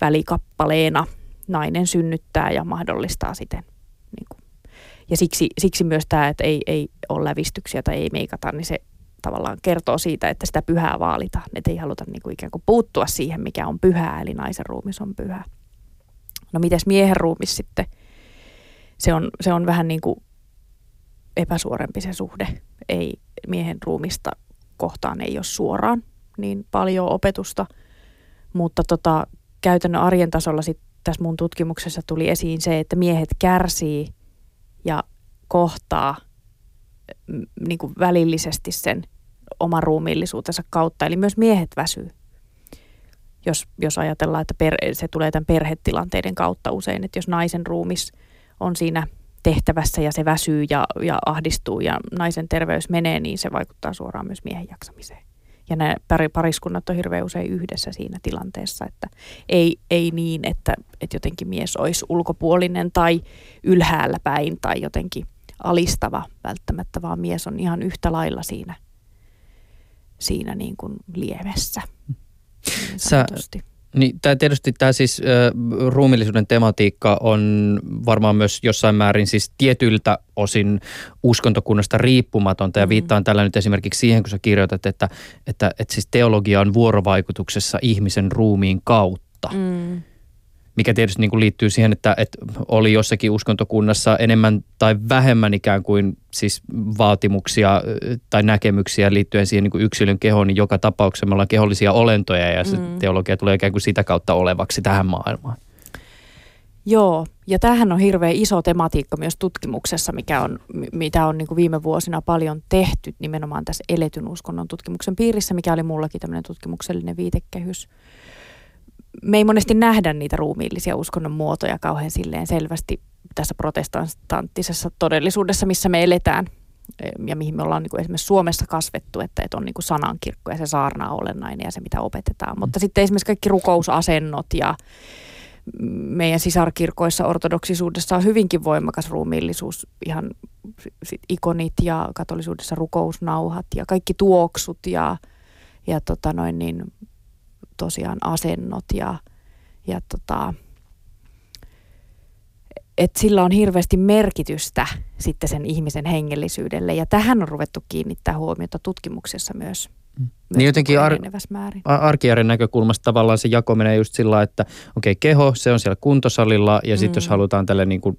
välikappaleena – nainen synnyttää ja mahdollistaa siten. Niin kuin. Ja siksi, siksi myös tämä, että ei, ei ole lävistyksiä tai ei meikata, niin se tavallaan kertoo siitä, että sitä pyhää vaalitaan. Että ei haluta niin kuin ikään kuin puuttua siihen, mikä on pyhää, eli naisen ruumis on pyhä. No mites miehen ruumis sitten? Se on, se on vähän niin kuin epäsuorempi se suhde. Ei miehen ruumista kohtaan ei ole suoraan niin paljon opetusta, mutta tota, käytännön arjen tasolla sit tässä mun tutkimuksessa tuli esiin se, että miehet kärsii ja kohtaa niin kuin välillisesti sen oman ruumiillisuutensa kautta. Eli myös miehet väsyy, jos, jos ajatellaan, että per, se tulee tämän perhetilanteiden kautta usein. Että jos naisen ruumis on siinä tehtävässä ja se väsyy ja, ja ahdistuu ja naisen terveys menee, niin se vaikuttaa suoraan myös miehen jaksamiseen ja nämä pariskunnat on hirveän usein yhdessä siinä tilanteessa, että ei, ei niin, että, että jotenkin mies olisi ulkopuolinen tai ylhäällä päin tai jotenkin alistava välttämättä, vaan mies on ihan yhtä lailla siinä, siinä niin kuin liemessä. Niin Sä, niin, tämä tietysti tämä siis äh, ruumillisuuden tematiikka on varmaan myös jossain määrin siis tietyiltä osin uskontokunnasta riippumatonta. Ja mm. viittaan tällä nyt esimerkiksi siihen, kun sä kirjoitat, että, että, että siis teologia on vuorovaikutuksessa ihmisen ruumiin kautta. Mm mikä tietysti niin kuin liittyy siihen, että, että oli jossakin uskontokunnassa enemmän tai vähemmän ikään kuin siis vaatimuksia tai näkemyksiä liittyen siihen niin kuin yksilön kehoon, niin joka tapauksessa me ollaan kehollisia olentoja ja se mm. teologia tulee ikään kuin sitä kautta olevaksi tähän maailmaan. Joo, ja tämähän on hirveän iso tematiikka myös tutkimuksessa, mikä on, mitä on niin kuin viime vuosina paljon tehty nimenomaan tässä eletyn uskonnon tutkimuksen piirissä, mikä oli mullakin tämmöinen tutkimuksellinen viitekehys me ei monesti nähdä niitä ruumiillisia uskonnon muotoja kauhean silleen selvästi tässä protestanttisessa todellisuudessa, missä me eletään ja mihin me ollaan niin kuin esimerkiksi Suomessa kasvettu, että, että on niin kuin sanankirkko ja se saarna on olennainen ja se mitä opetetaan. Mm. Mutta sitten esimerkiksi kaikki rukousasennot ja meidän sisarkirkoissa ortodoksisuudessa on hyvinkin voimakas ruumiillisuus, ihan sit ikonit ja katolisuudessa rukousnauhat ja kaikki tuoksut ja, ja tota noin niin, tosiaan asennot ja, ja tota, että sillä on hirveästi merkitystä sitten sen ihmisen hengellisyydelle. Ja tähän on ruvettu kiinnittää huomiota tutkimuksessa myös. Mm. Myös niin jotenkin ar- arkijärjen näkökulmasta tavallaan se jako menee just sillä että okei, okay, keho, se on siellä kuntosalilla ja sitten mm. jos halutaan tälle niin kuin,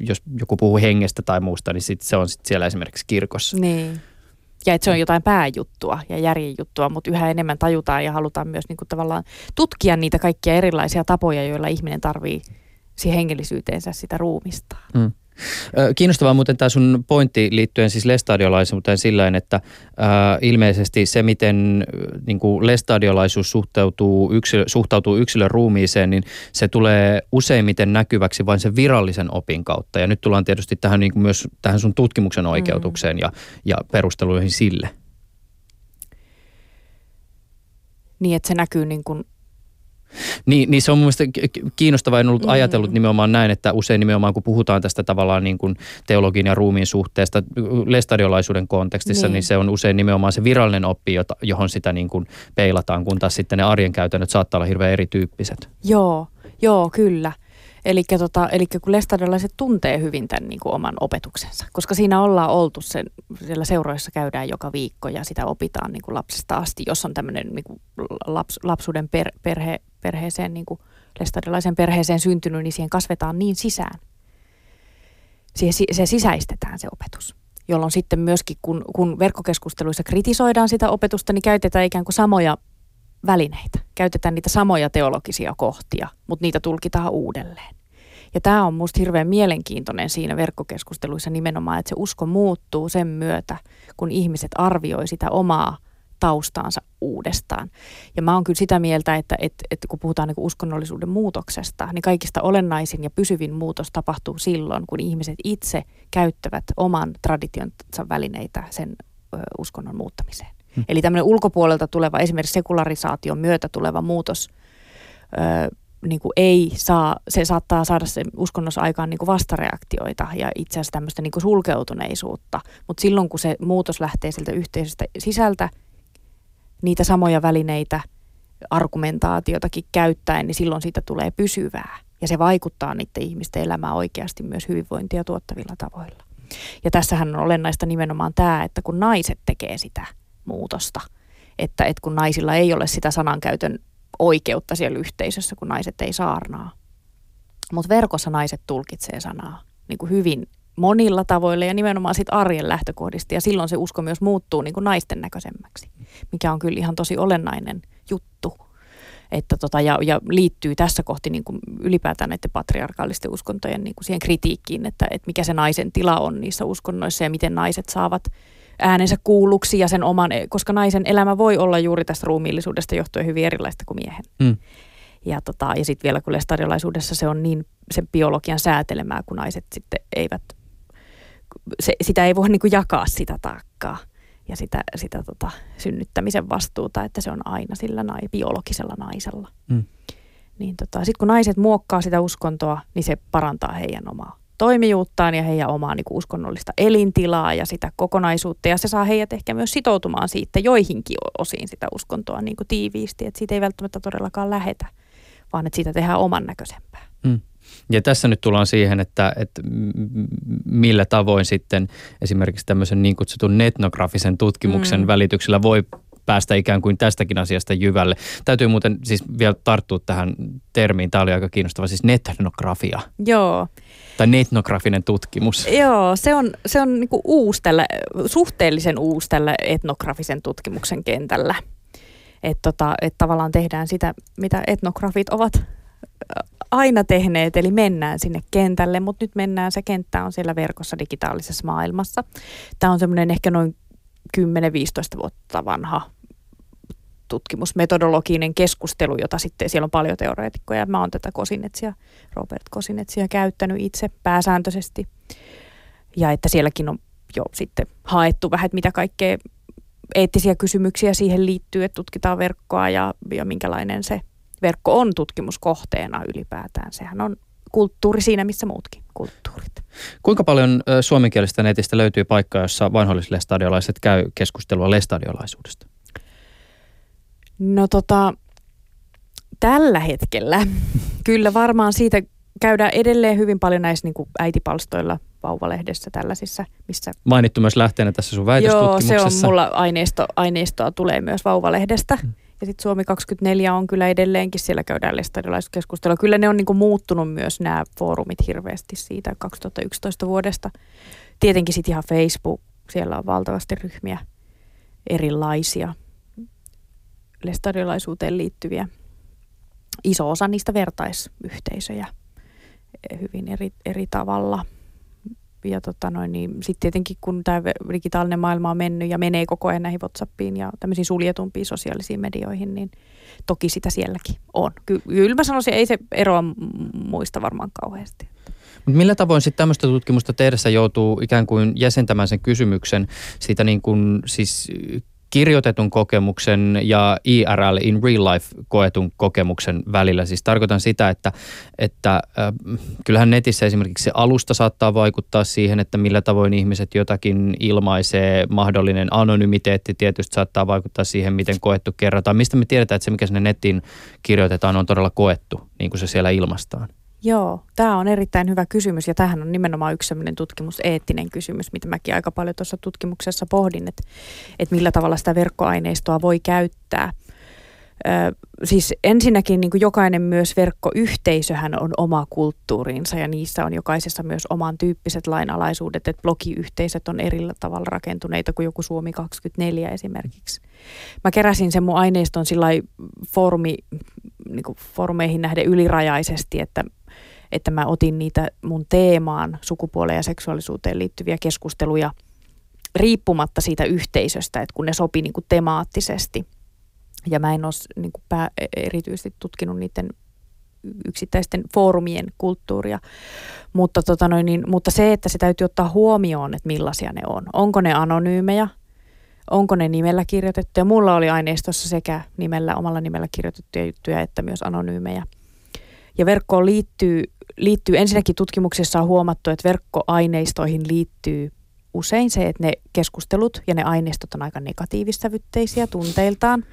jos joku puhuu hengestä tai muusta, niin sit se on sit siellä esimerkiksi kirkossa. Niin. Ja että se on jotain pääjuttua ja järjenjuttua, mutta yhä enemmän tajutaan ja halutaan myös niin kuin tavallaan tutkia niitä kaikkia erilaisia tapoja, joilla ihminen tarvii siihen hengellisyyteensä sitä ruumista. Mm. Kiinnostavaa muuten tämä sun pointti liittyen siis lestadiolaisuuteen sillä että äh, ilmeisesti se, miten niin kuin lestadiolaisuus suhtautuu, yksilö, suhtautuu yksilön ruumiiseen, niin se tulee useimmiten näkyväksi vain sen virallisen opin kautta. Ja nyt tullaan tietysti tähän niin kuin myös tähän sun tutkimuksen oikeutukseen mm. ja, ja perusteluihin sille. Niin, että se näkyy niin kuin niin, niin se on mun mielestä kiinnostavaa. En ollut mm. ajatellut nimenomaan näin, että usein nimenomaan kun puhutaan tästä tavallaan niin kuin teologian ja ruumiin suhteesta lestadiolaisuuden kontekstissa, niin. niin se on usein nimenomaan se virallinen oppi, johon sitä niin kuin peilataan, kun taas sitten ne arjen käytännöt saattaa olla hirveän erityyppiset. Joo, joo, kyllä. Eli tota, kun lestadiolaiset tuntee hyvin tämän niin kuin oman opetuksensa, koska siinä ollaan oltu sen, siellä seuroissa käydään joka viikko ja sitä opitaan niin kuin lapsesta asti, jos on tämmöinen niin kuin laps, lapsuuden per, perhe, perheeseen, niin kuin perheeseen syntynyt, niin siihen kasvetaan niin sisään. Siihen, se sisäistetään se opetus jolloin sitten myöskin, kun, kun verkkokeskusteluissa kritisoidaan sitä opetusta, niin käytetään ikään kuin samoja välineitä. Käytetään niitä samoja teologisia kohtia, mutta niitä tulkitaan uudelleen. Ja tämä on minusta hirveän mielenkiintoinen siinä verkkokeskusteluissa nimenomaan, että se usko muuttuu sen myötä, kun ihmiset arvioi sitä omaa taustaansa uudestaan. Ja mä oon kyllä sitä mieltä, että, että, että kun puhutaan niin uskonnollisuuden muutoksesta, niin kaikista olennaisin ja pysyvin muutos tapahtuu silloin, kun ihmiset itse käyttävät oman traditionsa välineitä sen ö, uskonnon muuttamiseen. Hmm. Eli tämmöinen ulkopuolelta tuleva, esimerkiksi sekularisaation myötä tuleva muutos ö, niin kuin ei saa, se saattaa saada sen uskonnossa aikaan niin kuin vastareaktioita ja itse asiassa tämmöistä niin kuin sulkeutuneisuutta. Mutta silloin kun se muutos lähtee sieltä yhteisöstä sisältä, niitä samoja välineitä, argumentaatiotakin käyttäen, niin silloin siitä tulee pysyvää. Ja se vaikuttaa niiden ihmisten elämään oikeasti myös hyvinvointia tuottavilla tavoilla. Ja tässähän on olennaista nimenomaan tämä, että kun naiset tekee sitä muutosta, että, että kun naisilla ei ole sitä sanankäytön oikeutta siellä yhteisössä, kun naiset ei saarnaa. Mutta verkossa naiset tulkitsee sanaa niin kuin hyvin monilla tavoilla ja nimenomaan sit arjen lähtökohdista. Ja silloin se usko myös muuttuu niin kuin naisten näköisemmäksi, mikä on kyllä ihan tosi olennainen juttu. Että tota, ja, ja liittyy tässä kohti niin kuin ylipäätään näiden patriarkaalisten uskontojen niin kuin siihen kritiikkiin, että, että mikä se naisen tila on niissä uskonnoissa ja miten naiset saavat äänensä kuulluksi ja sen oman, koska naisen elämä voi olla juuri tästä ruumiillisuudesta johtuen hyvin erilaista kuin miehen. Mm. Ja, tota, ja sitten vielä kun lestadiolaisuudessa se on niin sen biologian säätelemää, kun naiset sitten eivät, se, sitä ei voi niin kuin jakaa sitä taakkaa ja sitä, sitä tota, synnyttämisen vastuuta, että se on aina sillä nai, biologisella naisella. Mm. Niin tota, sitten kun naiset muokkaa sitä uskontoa, niin se parantaa heidän omaa toimijuuttaan ja heidän omaa niin kuin uskonnollista elintilaa ja sitä kokonaisuutta. Ja se saa heidät ehkä myös sitoutumaan siitä joihinkin osiin sitä uskontoa niin kuin tiiviisti, että siitä ei välttämättä todellakaan lähetä, vaan että siitä tehdään oman näköisempää. Ja tässä nyt tullaan siihen, että, että millä tavoin sitten esimerkiksi tämmöisen niin kutsutun etnografisen tutkimuksen mm. välityksellä voi päästä ikään kuin tästäkin asiasta jyvälle. Täytyy muuten siis vielä tarttua tähän termiin. Tämä oli aika kiinnostava, siis netnografia. Joo. Tai netnografinen tutkimus. Joo, se on, se on niinku uusi tällä, suhteellisen uusi tällä etnografisen tutkimuksen kentällä. Että tota, et tavallaan tehdään sitä, mitä etnografit ovat aina tehneet, eli mennään sinne kentälle, mutta nyt mennään, se kenttä on siellä verkossa digitaalisessa maailmassa. Tämä on semmoinen ehkä noin 10-15 vuotta vanha tutkimusmetodologinen keskustelu, jota sitten siellä on paljon teoreetikkoja. Mä oon tätä Kosinetsia, Robert Kosinetsia käyttänyt itse pääsääntöisesti. Ja että sielläkin on jo sitten haettu vähän, että mitä kaikkea eettisiä kysymyksiä siihen liittyy, että tutkitaan verkkoa ja, ja minkälainen se verkko on tutkimuskohteena ylipäätään. Sehän on kulttuuri siinä, missä muutkin kulttuurit. Kuinka paljon suomenkielistä netistä löytyy paikkaa, jossa vanhollislestadiolaiset käy keskustelua lestadiolaisuudesta? No tota, tällä hetkellä kyllä varmaan siitä käydään edelleen hyvin paljon näissä niin kuin äitipalstoilla, vauvalehdessä tällaisissa, missä... Mainittu myös lähteenä tässä sun väitöstutkimuksessa. Joo, se on mulla aineisto, aineistoa tulee myös vauvalehdestä. Hmm. Ja sitten Suomi 24 on kyllä edelleenkin, siellä käydään lestadiolaiskeskustelua. Kyllä ne on niin kuin muuttunut myös nämä foorumit hirveästi siitä 2011 vuodesta. Tietenkin sitten ihan Facebook, siellä on valtavasti ryhmiä erilaisia lestadiolaisuuteen liittyviä. Iso osa niistä vertaisyhteisöjä hyvin eri, eri tavalla. Ja tota noin, niin sitten tietenkin kun tämä digitaalinen maailma on mennyt ja menee koko ajan näihin WhatsAppiin ja tämmöisiin suljetumpiin sosiaalisiin medioihin, niin toki sitä sielläkin on. Ky- kyllä mä sanoisin, ei se eroa muista varmaan kauheasti. Mut millä tavoin sitten tämmöistä tutkimusta tehdessä joutuu ikään kuin jäsentämään sen kysymyksen siitä niin kuin siis kirjoitetun kokemuksen ja IRL in real life koetun kokemuksen välillä. Siis tarkoitan sitä, että, että äh, kyllähän netissä esimerkiksi se alusta saattaa vaikuttaa siihen, että millä tavoin ihmiset jotakin ilmaisee. Mahdollinen anonymiteetti tietysti saattaa vaikuttaa siihen, miten koettu kerrotaan. Mistä me tiedetään, että se mikä sinne nettiin kirjoitetaan on todella koettu, niin kuin se siellä ilmastaan? Joo, tämä on erittäin hyvä kysymys ja tähän on nimenomaan yksi sellainen tutkimuseettinen kysymys, mitä mäkin aika paljon tuossa tutkimuksessa pohdin, että, että millä tavalla sitä verkkoaineistoa voi käyttää. Ö, siis ensinnäkin niin kuin jokainen myös verkkoyhteisöhän on oma kulttuurinsa ja niissä on jokaisessa myös oman tyyppiset lainalaisuudet, että blogiyhteisöt on eri tavalla rakentuneita kuin joku Suomi 24 esimerkiksi. Mä keräsin sen mun aineiston sillä foorumi, niin foorumeihin nähden ylirajaisesti, että että mä otin niitä mun teemaan sukupuoleen ja seksuaalisuuteen liittyviä keskusteluja riippumatta siitä yhteisöstä, että kun ne sopi niin kuin temaattisesti. Ja mä en ole niin kuin pää, erityisesti tutkinut niiden yksittäisten foorumien kulttuuria. Mutta, tota noin, niin, mutta se, että se täytyy ottaa huomioon, että millaisia ne on. Onko ne anonyymejä? Onko ne nimellä kirjoitettuja? Mulla oli aineistossa sekä nimellä, omalla nimellä kirjoitettuja juttuja että myös anonyymejä. Ja verkkoon liittyy liittyy ensinnäkin tutkimuksessa on huomattu, että verkkoaineistoihin liittyy usein se, että ne keskustelut ja ne aineistot on aika negatiivissävytteisiä tunteiltaan.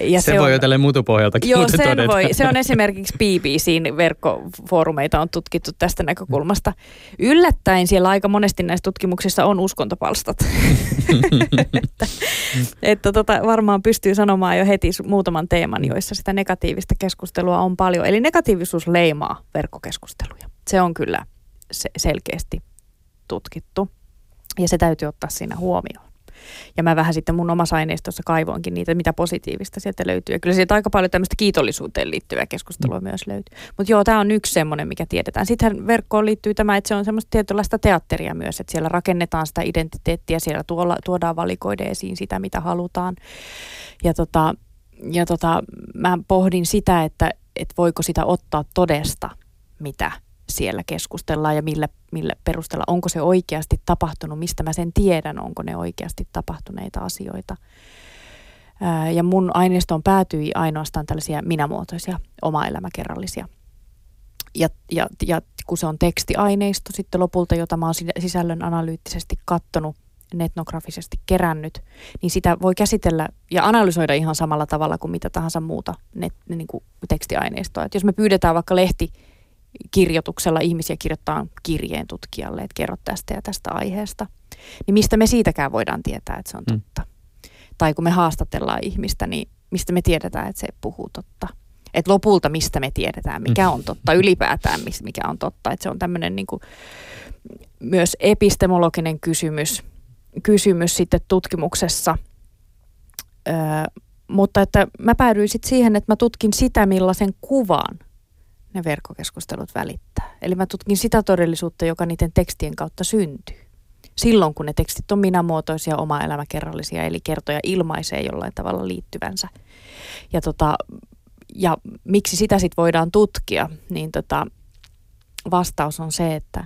Ja se, se voi on, jo tälle muutupohjaltakin Joo, sen todeta. voi. Se on esimerkiksi BBCin verkkofoorumeita on tutkittu tästä näkökulmasta. Yllättäen siellä aika monesti näissä tutkimuksissa on uskontopalstat. että että tota, varmaan pystyy sanomaan jo heti muutaman teeman, joissa sitä negatiivista keskustelua on paljon. Eli negatiivisuus leimaa verkkokeskusteluja. Se on kyllä se- selkeästi tutkittu. Ja se täytyy ottaa siinä huomioon. Ja mä vähän sitten mun omassa aineistossa kaivoinkin niitä, mitä positiivista sieltä löytyy. Ja kyllä sieltä aika paljon tämmöistä kiitollisuuteen liittyvää keskustelua mm. myös löytyy. Mutta joo, tämä on yksi semmoinen, mikä tiedetään. Sittenhän verkkoon liittyy tämä, että se on semmoista tietynlaista teatteria myös, että siellä rakennetaan sitä identiteettiä, siellä tuolla, tuodaan valikoiden esiin sitä, mitä halutaan. Ja tota, ja tota, mä pohdin sitä, että, että voiko sitä ottaa todesta, mitä siellä keskustellaan ja millä, millä perusteella, onko se oikeasti tapahtunut, mistä mä sen tiedän, onko ne oikeasti tapahtuneita asioita. Ja mun aineistoon päätyi ainoastaan tällaisia minämuotoisia oma-elämäkerrallisia. Ja, ja, ja kun se on tekstiaineisto sitten lopulta, jota mä oon sisällön analyyttisesti kattonut, etnografisesti kerännyt, niin sitä voi käsitellä ja analysoida ihan samalla tavalla kuin mitä tahansa muuta net, niin kuin tekstiaineistoa. Et jos me pyydetään vaikka lehti kirjoituksella ihmisiä kirjoittaa kirjeen tutkijalle, että kerro tästä ja tästä aiheesta, niin mistä me siitäkään voidaan tietää, että se on mm. totta. Mm. Tai kun me haastatellaan ihmistä, niin mistä me tiedetään, että se puhuu totta. Että lopulta mistä me tiedetään, mikä mm. on totta, ylipäätään mikä on totta. Että se on tämmöinen niin myös epistemologinen kysymys, kysymys sitten tutkimuksessa. Öö, mutta että mä päädyin sitten siihen, että mä tutkin sitä, millaisen kuvan – ne verkkokeskustelut välittää. Eli mä tutkin sitä todellisuutta, joka niiden tekstien kautta syntyy. Silloin, kun ne tekstit on minämuotoisia, oma elämäkerrallisia, eli kertoja ilmaisee jollain tavalla liittyvänsä. Ja, tota, ja miksi sitä sitten voidaan tutkia, niin tota, vastaus on se, että,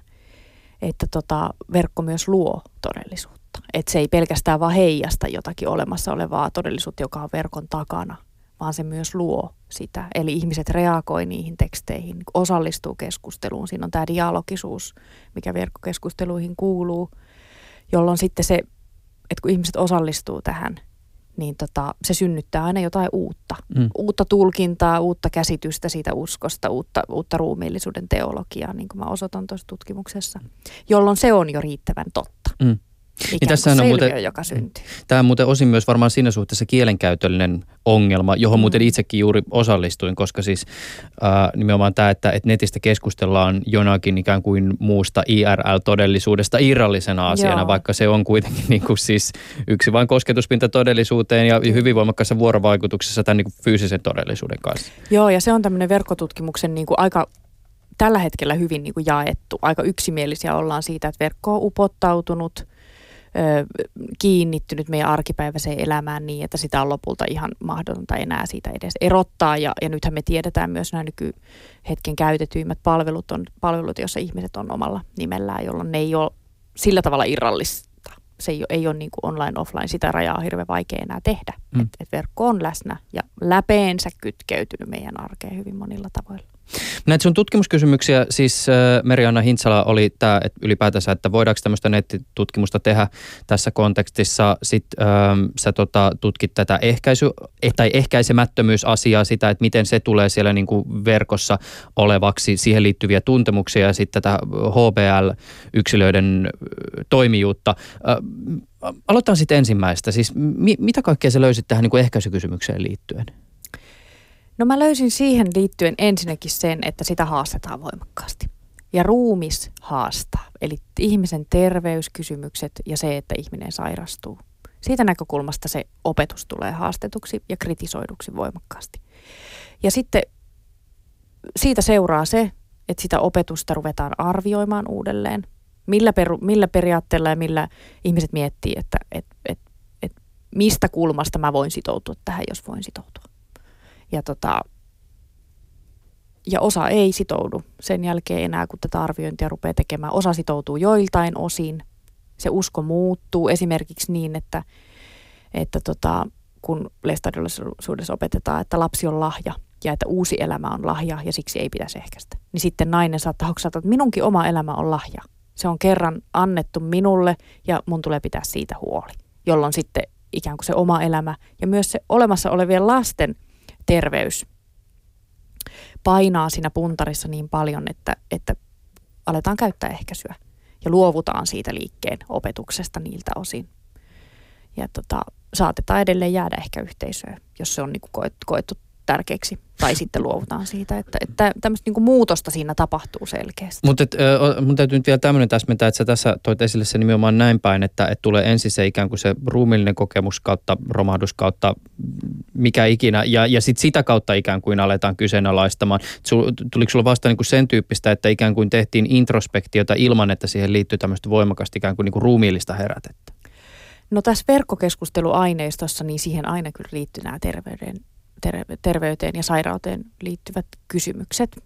että tota, verkko myös luo todellisuutta. Että se ei pelkästään vaan heijasta jotakin olemassa olevaa todellisuutta, joka on verkon takana, vaan se myös luo sitä. Eli ihmiset reagoi niihin teksteihin, osallistuu keskusteluun. Siinä on tämä dialogisuus, mikä verkkokeskusteluihin kuuluu, jolloin sitten se, että kun ihmiset osallistuu tähän, niin tota, se synnyttää aina jotain uutta. Mm. Uutta tulkintaa, uutta käsitystä siitä uskosta, uutta, uutta ruumiillisuuden teologiaa, niin kuin mä osoitan tuossa tutkimuksessa, jolloin se on jo riittävän totta. Mm. Niin tässä on muuten, joka syntyy. Tämä on muuten osin myös varmaan siinä suhteessa kielenkäytöllinen ongelma, johon mm. muuten itsekin juuri osallistuin, koska siis äh, nimenomaan tämä, että, että netistä keskustellaan jonakin ikään kuin muusta IRL-todellisuudesta irrallisena asiana, Joo. vaikka se on kuitenkin niin kuin siis yksi vain kosketuspinta todellisuuteen ja hyvin voimakkaassa vuorovaikutuksessa tämän niin kuin fyysisen todellisuuden kanssa. Joo, ja se on tämmöinen verkkotutkimuksen niin kuin aika tällä hetkellä hyvin niin kuin jaettu. Aika yksimielisiä ollaan siitä, että verkko on upottautunut, kiinnittynyt meidän arkipäiväiseen elämään niin, että sitä on lopulta ihan mahdotonta enää siitä edes erottaa. Ja, ja nythän me tiedetään myös nämä nykyhetken käytetyimmät palvelut, on palvelut, joissa ihmiset on omalla nimellään, jolloin ne ei ole sillä tavalla irrallista. Se ei ole, ei ole niin kuin online, offline, sitä rajaa on hirveän vaikea enää tehdä. Mm. Et, et verkko on läsnä ja läpeensä kytkeytynyt meidän arkeen hyvin monilla tavoilla. Näitä sun tutkimuskysymyksiä, siis äh, Merianna Hintsala oli tämä että ylipäätänsä, että voidaanko tämmöistä nettitutkimusta tehdä tässä kontekstissa. Sitten ähm, sä tota, tutkit tätä ehkäisy, eh, tai ehkäisemättömyysasiaa, sitä, että miten se tulee siellä niin kuin verkossa olevaksi, siihen liittyviä tuntemuksia ja sitten tätä HBL-yksilöiden toimijuutta. Äh, aloitetaan sitten ensimmäistä. Siis mi- mitä kaikkea sä löysit tähän niin kuin ehkäisykysymykseen liittyen? No mä löysin siihen liittyen ensinnäkin sen, että sitä haastetaan voimakkaasti. Ja ruumis haastaa, eli ihmisen terveyskysymykset ja se, että ihminen sairastuu. Siitä näkökulmasta se opetus tulee haastetuksi ja kritisoiduksi voimakkaasti. Ja sitten siitä seuraa se, että sitä opetusta ruvetaan arvioimaan uudelleen. Millä, peru, millä periaatteella ja millä ihmiset miettii, että et, et, et mistä kulmasta mä voin sitoutua tähän, jos voin sitoutua. Ja, tota, ja osa ei sitoudu sen jälkeen enää, kun tätä arviointia rupeaa tekemään. Osa sitoutuu joiltain osin. Se usko muuttuu esimerkiksi niin, että, että tota, kun lestadiollisuudessa opetetaan, että lapsi on lahja ja että uusi elämä on lahja ja siksi ei pitäisi ehkäistä. Niin sitten nainen saattaa hoksata, että minunkin oma elämä on lahja. Se on kerran annettu minulle ja mun tulee pitää siitä huoli. Jolloin sitten ikään kuin se oma elämä ja myös se olemassa olevien lasten – terveys painaa siinä puntarissa niin paljon, että, että aletaan käyttää ehkäisyä ja luovutaan siitä liikkeen opetuksesta niiltä osin. Ja tota, saatetaan edelleen jäädä ehkä yhteisöön, jos se on niin koettu, koettu tärkeäksi tai sitten luovutaan siitä, että, että tämmöistä niin muutosta siinä tapahtuu selkeästi. Mutta mun täytyy nyt vielä tämmöinen täsmentää, että sä tässä toit esille se nimenomaan näin päin, että, että tulee ensin se ikään kuin se ruumillinen kokemus kautta romahdus kautta mikä ikinä, ja, ja sitten sitä kautta ikään kuin aletaan kyseenalaistamaan. Tuliko sulla vasta niin kuin sen tyyppistä, että ikään kuin tehtiin introspektiota ilman, että siihen liittyy tämmöistä voimakasta ikään kuin, niin kuin ruumiillista herätettä? No tässä verkkokeskusteluaineistossa, niin siihen aina kyllä liittyy nämä terveyden terveyteen ja sairauteen liittyvät kysymykset.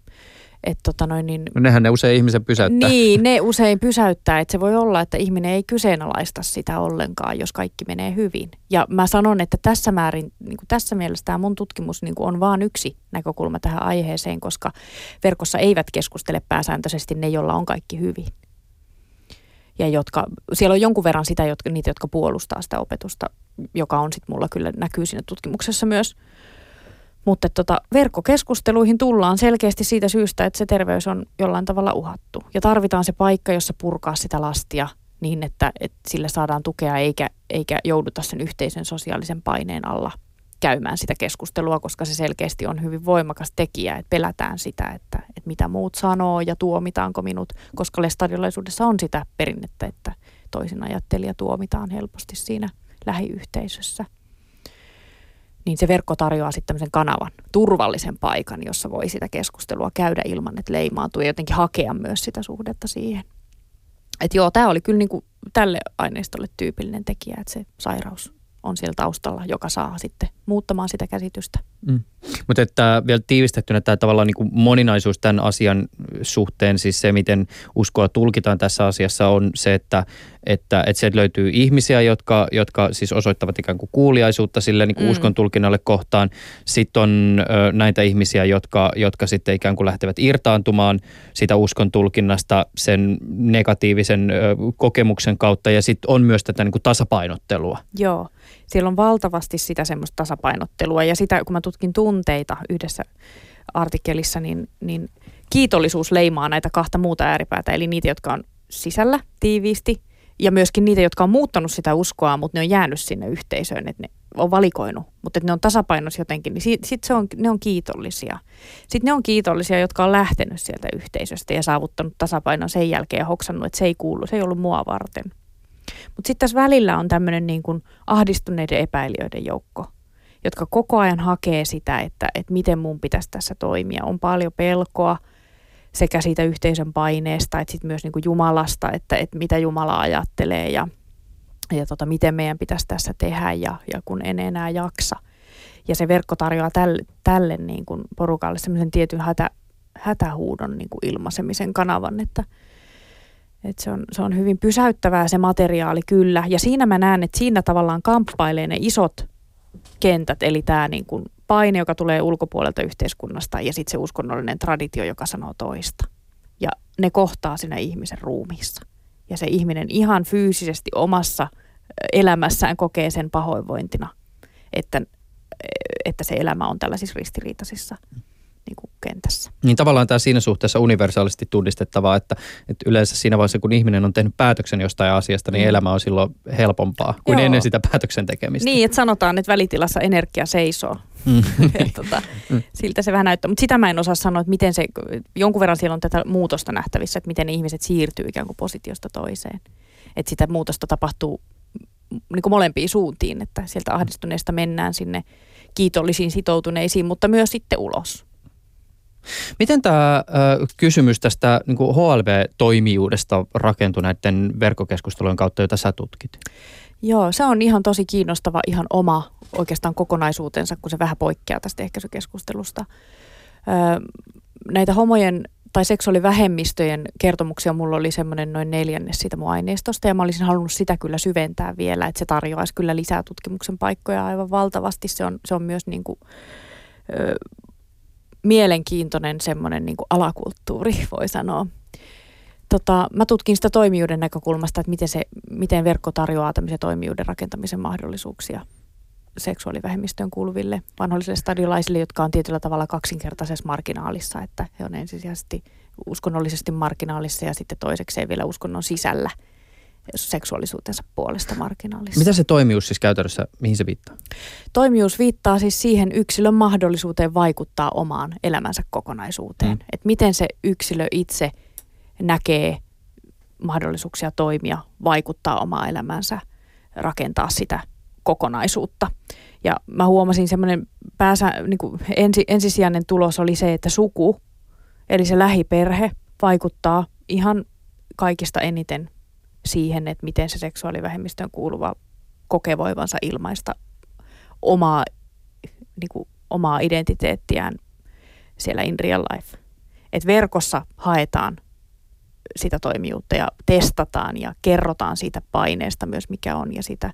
Et tota noin, niin, no nehän ne usein ihmisen pysäyttää. Niin, ne usein pysäyttää. Että se voi olla, että ihminen ei kyseenalaista sitä ollenkaan, jos kaikki menee hyvin. Ja mä sanon, että tässä määrin, niin kuin tässä mielessä tämä mun tutkimus niin kuin on vain yksi näkökulma tähän aiheeseen, koska verkossa eivät keskustele pääsääntöisesti ne, joilla on kaikki hyvin. Ja jotka, siellä on jonkun verran sitä, jotka, niitä, jotka puolustaa sitä opetusta, joka on sitten mulla kyllä näkyy siinä tutkimuksessa myös – mutta tota, verkkokeskusteluihin tullaan selkeästi siitä syystä, että se terveys on jollain tavalla uhattu. Ja tarvitaan se paikka, jossa purkaa sitä lastia niin, että, että sille saadaan tukea eikä, eikä jouduta sen yhteisen sosiaalisen paineen alla käymään sitä keskustelua, koska se selkeästi on hyvin voimakas tekijä, että pelätään sitä, että, että mitä muut sanoo ja tuomitaanko minut, koska lestadiolaisuudessa on sitä perinnettä, että toisin ajattelija tuomitaan helposti siinä lähiyhteisössä niin se verkko tarjoaa sitten tämmöisen kanavan, turvallisen paikan, jossa voi sitä keskustelua käydä ilman, että leimaantuu ja jotenkin hakea myös sitä suhdetta siihen. Että joo, tämä oli kyllä niin kuin tälle aineistolle tyypillinen tekijä, että se sairaus on siellä taustalla, joka saa sitten muuttamaan sitä käsitystä. Mm. Mutta että vielä tiivistettynä tämä tavallaan niin kuin moninaisuus tämän asian suhteen, siis se miten uskoa tulkitaan tässä asiassa on se, että, että, että sieltä löytyy ihmisiä, jotka, jotka siis osoittavat ikään kuin kuuliaisuutta sille niin kuin mm. uskon tulkinnalle kohtaan. Sitten on ö, näitä ihmisiä, jotka, jotka sitten ikään kuin lähtevät irtaantumaan sitä uskon tulkinnasta sen negatiivisen ö, kokemuksen kautta ja sitten on myös tätä niin kuin tasapainottelua. Joo, siellä on valtavasti sitä semmoista tasapainottelua ja sitä kun mä tutkin tunteita yhdessä artikkelissa, niin, niin kiitollisuus leimaa näitä kahta muuta ääripäätä, eli niitä, jotka on sisällä tiiviisti ja myöskin niitä, jotka on muuttanut sitä uskoa, mutta ne on jäänyt sinne yhteisöön, että ne on valikoinut, mutta että ne on tasapainossa jotenkin, niin sitten sit se on, ne on kiitollisia. Sitten ne on kiitollisia, jotka on lähtenyt sieltä yhteisöstä ja saavuttanut tasapainon sen jälkeen ja hoksannut, että se ei kuulu, se ei ollut mua varten. Mutta sitten tässä välillä on tämmöinen niin kuin ahdistuneiden epäilijöiden joukko, jotka koko ajan hakee sitä, että, että miten mun pitäisi tässä toimia. On paljon pelkoa, sekä siitä yhteisön paineesta, että sitten myös niin kuin Jumalasta, että, että mitä Jumala ajattelee ja, ja tota, miten meidän pitäisi tässä tehdä ja, ja kun en enää jaksa. Ja se verkko tarjoaa tälle, tälle niin kuin porukalle semmoisen tietyn hätä, hätähuudon niin kuin ilmaisemisen kanavan, että, että se, on, se on hyvin pysäyttävää se materiaali kyllä. Ja siinä mä näen, että siinä tavallaan kamppailee ne isot kentät, eli tämä niin kuin paine, joka tulee ulkopuolelta yhteiskunnasta ja sitten se uskonnollinen traditio, joka sanoo toista. Ja ne kohtaa siinä ihmisen ruumiissa. Ja se ihminen ihan fyysisesti omassa elämässään kokee sen pahoinvointina, että, että se elämä on tällaisissa ristiriitaisissa niin kuin kentässä. Niin tavallaan tämä siinä suhteessa universaalisti tunnistettavaa, että, että yleensä siinä vaiheessa, kun ihminen on tehnyt päätöksen jostain asiasta, niin mm. elämä on silloin helpompaa kuin Joo. ennen sitä päätöksen tekemistä. Niin, että sanotaan, että välitilassa energia seisoo. Mm. tota, mm. siltä se vähän näyttää. Mutta sitä mä en osaa sanoa, että miten se, jonkun verran siellä on tätä muutosta nähtävissä, että miten ihmiset siirtyy ikään kuin positiosta toiseen. Että sitä muutosta tapahtuu niin kuin molempiin suuntiin, että sieltä ahdistuneesta mennään sinne kiitollisiin sitoutuneisiin, mutta myös sitten ulos. Miten tämä äh, kysymys tästä niin HLV-toimijuudesta rakentui näiden verkkokeskustelujen kautta, joita sä tutkit? Joo, se on ihan tosi kiinnostava ihan oma oikeastaan kokonaisuutensa, kun se vähän poikkeaa tästä ehkäisykeskustelusta. Öö, näitä homojen tai seksuaalivähemmistöjen kertomuksia mulla oli semmoinen noin neljännes siitä mun aineistosta ja mä olisin halunnut sitä kyllä syventää vielä, että se tarjoaisi kyllä lisää tutkimuksen paikkoja aivan valtavasti. Se on, se on myös niin kuin, ö, mielenkiintoinen semmoinen niin alakulttuuri, voi sanoa. Tota, mä tutkin sitä toimijuuden näkökulmasta, että miten, se, miten verkko tarjoaa tämmöisiä toimijuuden rakentamisen mahdollisuuksia seksuaalivähemmistöön kuuluville vanhollisille stadiolaisille, jotka on tietyllä tavalla kaksinkertaisessa marginaalissa, että he on ensisijaisesti uskonnollisesti marginaalissa ja sitten toisekseen vielä uskonnon sisällä – seksuaalisuutensa puolesta marginaalissa. Mitä se toimijuus siis käytännössä, mihin se viittaa? Toimijuus viittaa siis siihen yksilön mahdollisuuteen vaikuttaa omaan elämänsä kokonaisuuteen. Mm. Että miten se yksilö itse näkee mahdollisuuksia toimia, vaikuttaa omaa elämänsä, rakentaa sitä kokonaisuutta. Ja mä huomasin semmoinen pääsä, niin kuin ensi, ensisijainen tulos oli se, että suku, eli se lähiperhe, vaikuttaa ihan kaikista eniten siihen, että miten se seksuaalivähemmistöön kuuluva kokee voivansa ilmaista omaa, niin kuin, omaa identiteettiään siellä in real life. Et verkossa haetaan sitä toimijuutta ja testataan ja kerrotaan siitä paineesta myös mikä on ja siitä,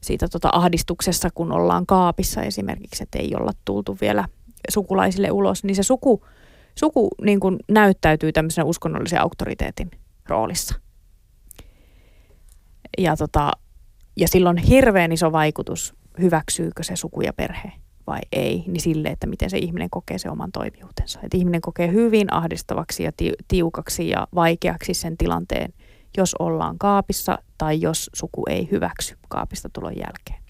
siitä tota ahdistuksessa, kun ollaan kaapissa esimerkiksi, että ei olla tultu vielä sukulaisille ulos, niin se suku, suku niin kuin näyttäytyy tämmöisen uskonnollisen auktoriteetin roolissa. Ja, tota, ja silloin hirveän iso vaikutus, hyväksyykö se suku ja perhe vai ei, niin sille, että miten se ihminen kokee se oman toimijuutensa. Että ihminen kokee hyvin ahdistavaksi ja tiukaksi ja vaikeaksi sen tilanteen, jos ollaan kaapissa tai jos suku ei hyväksy kaapista tulon jälkeen.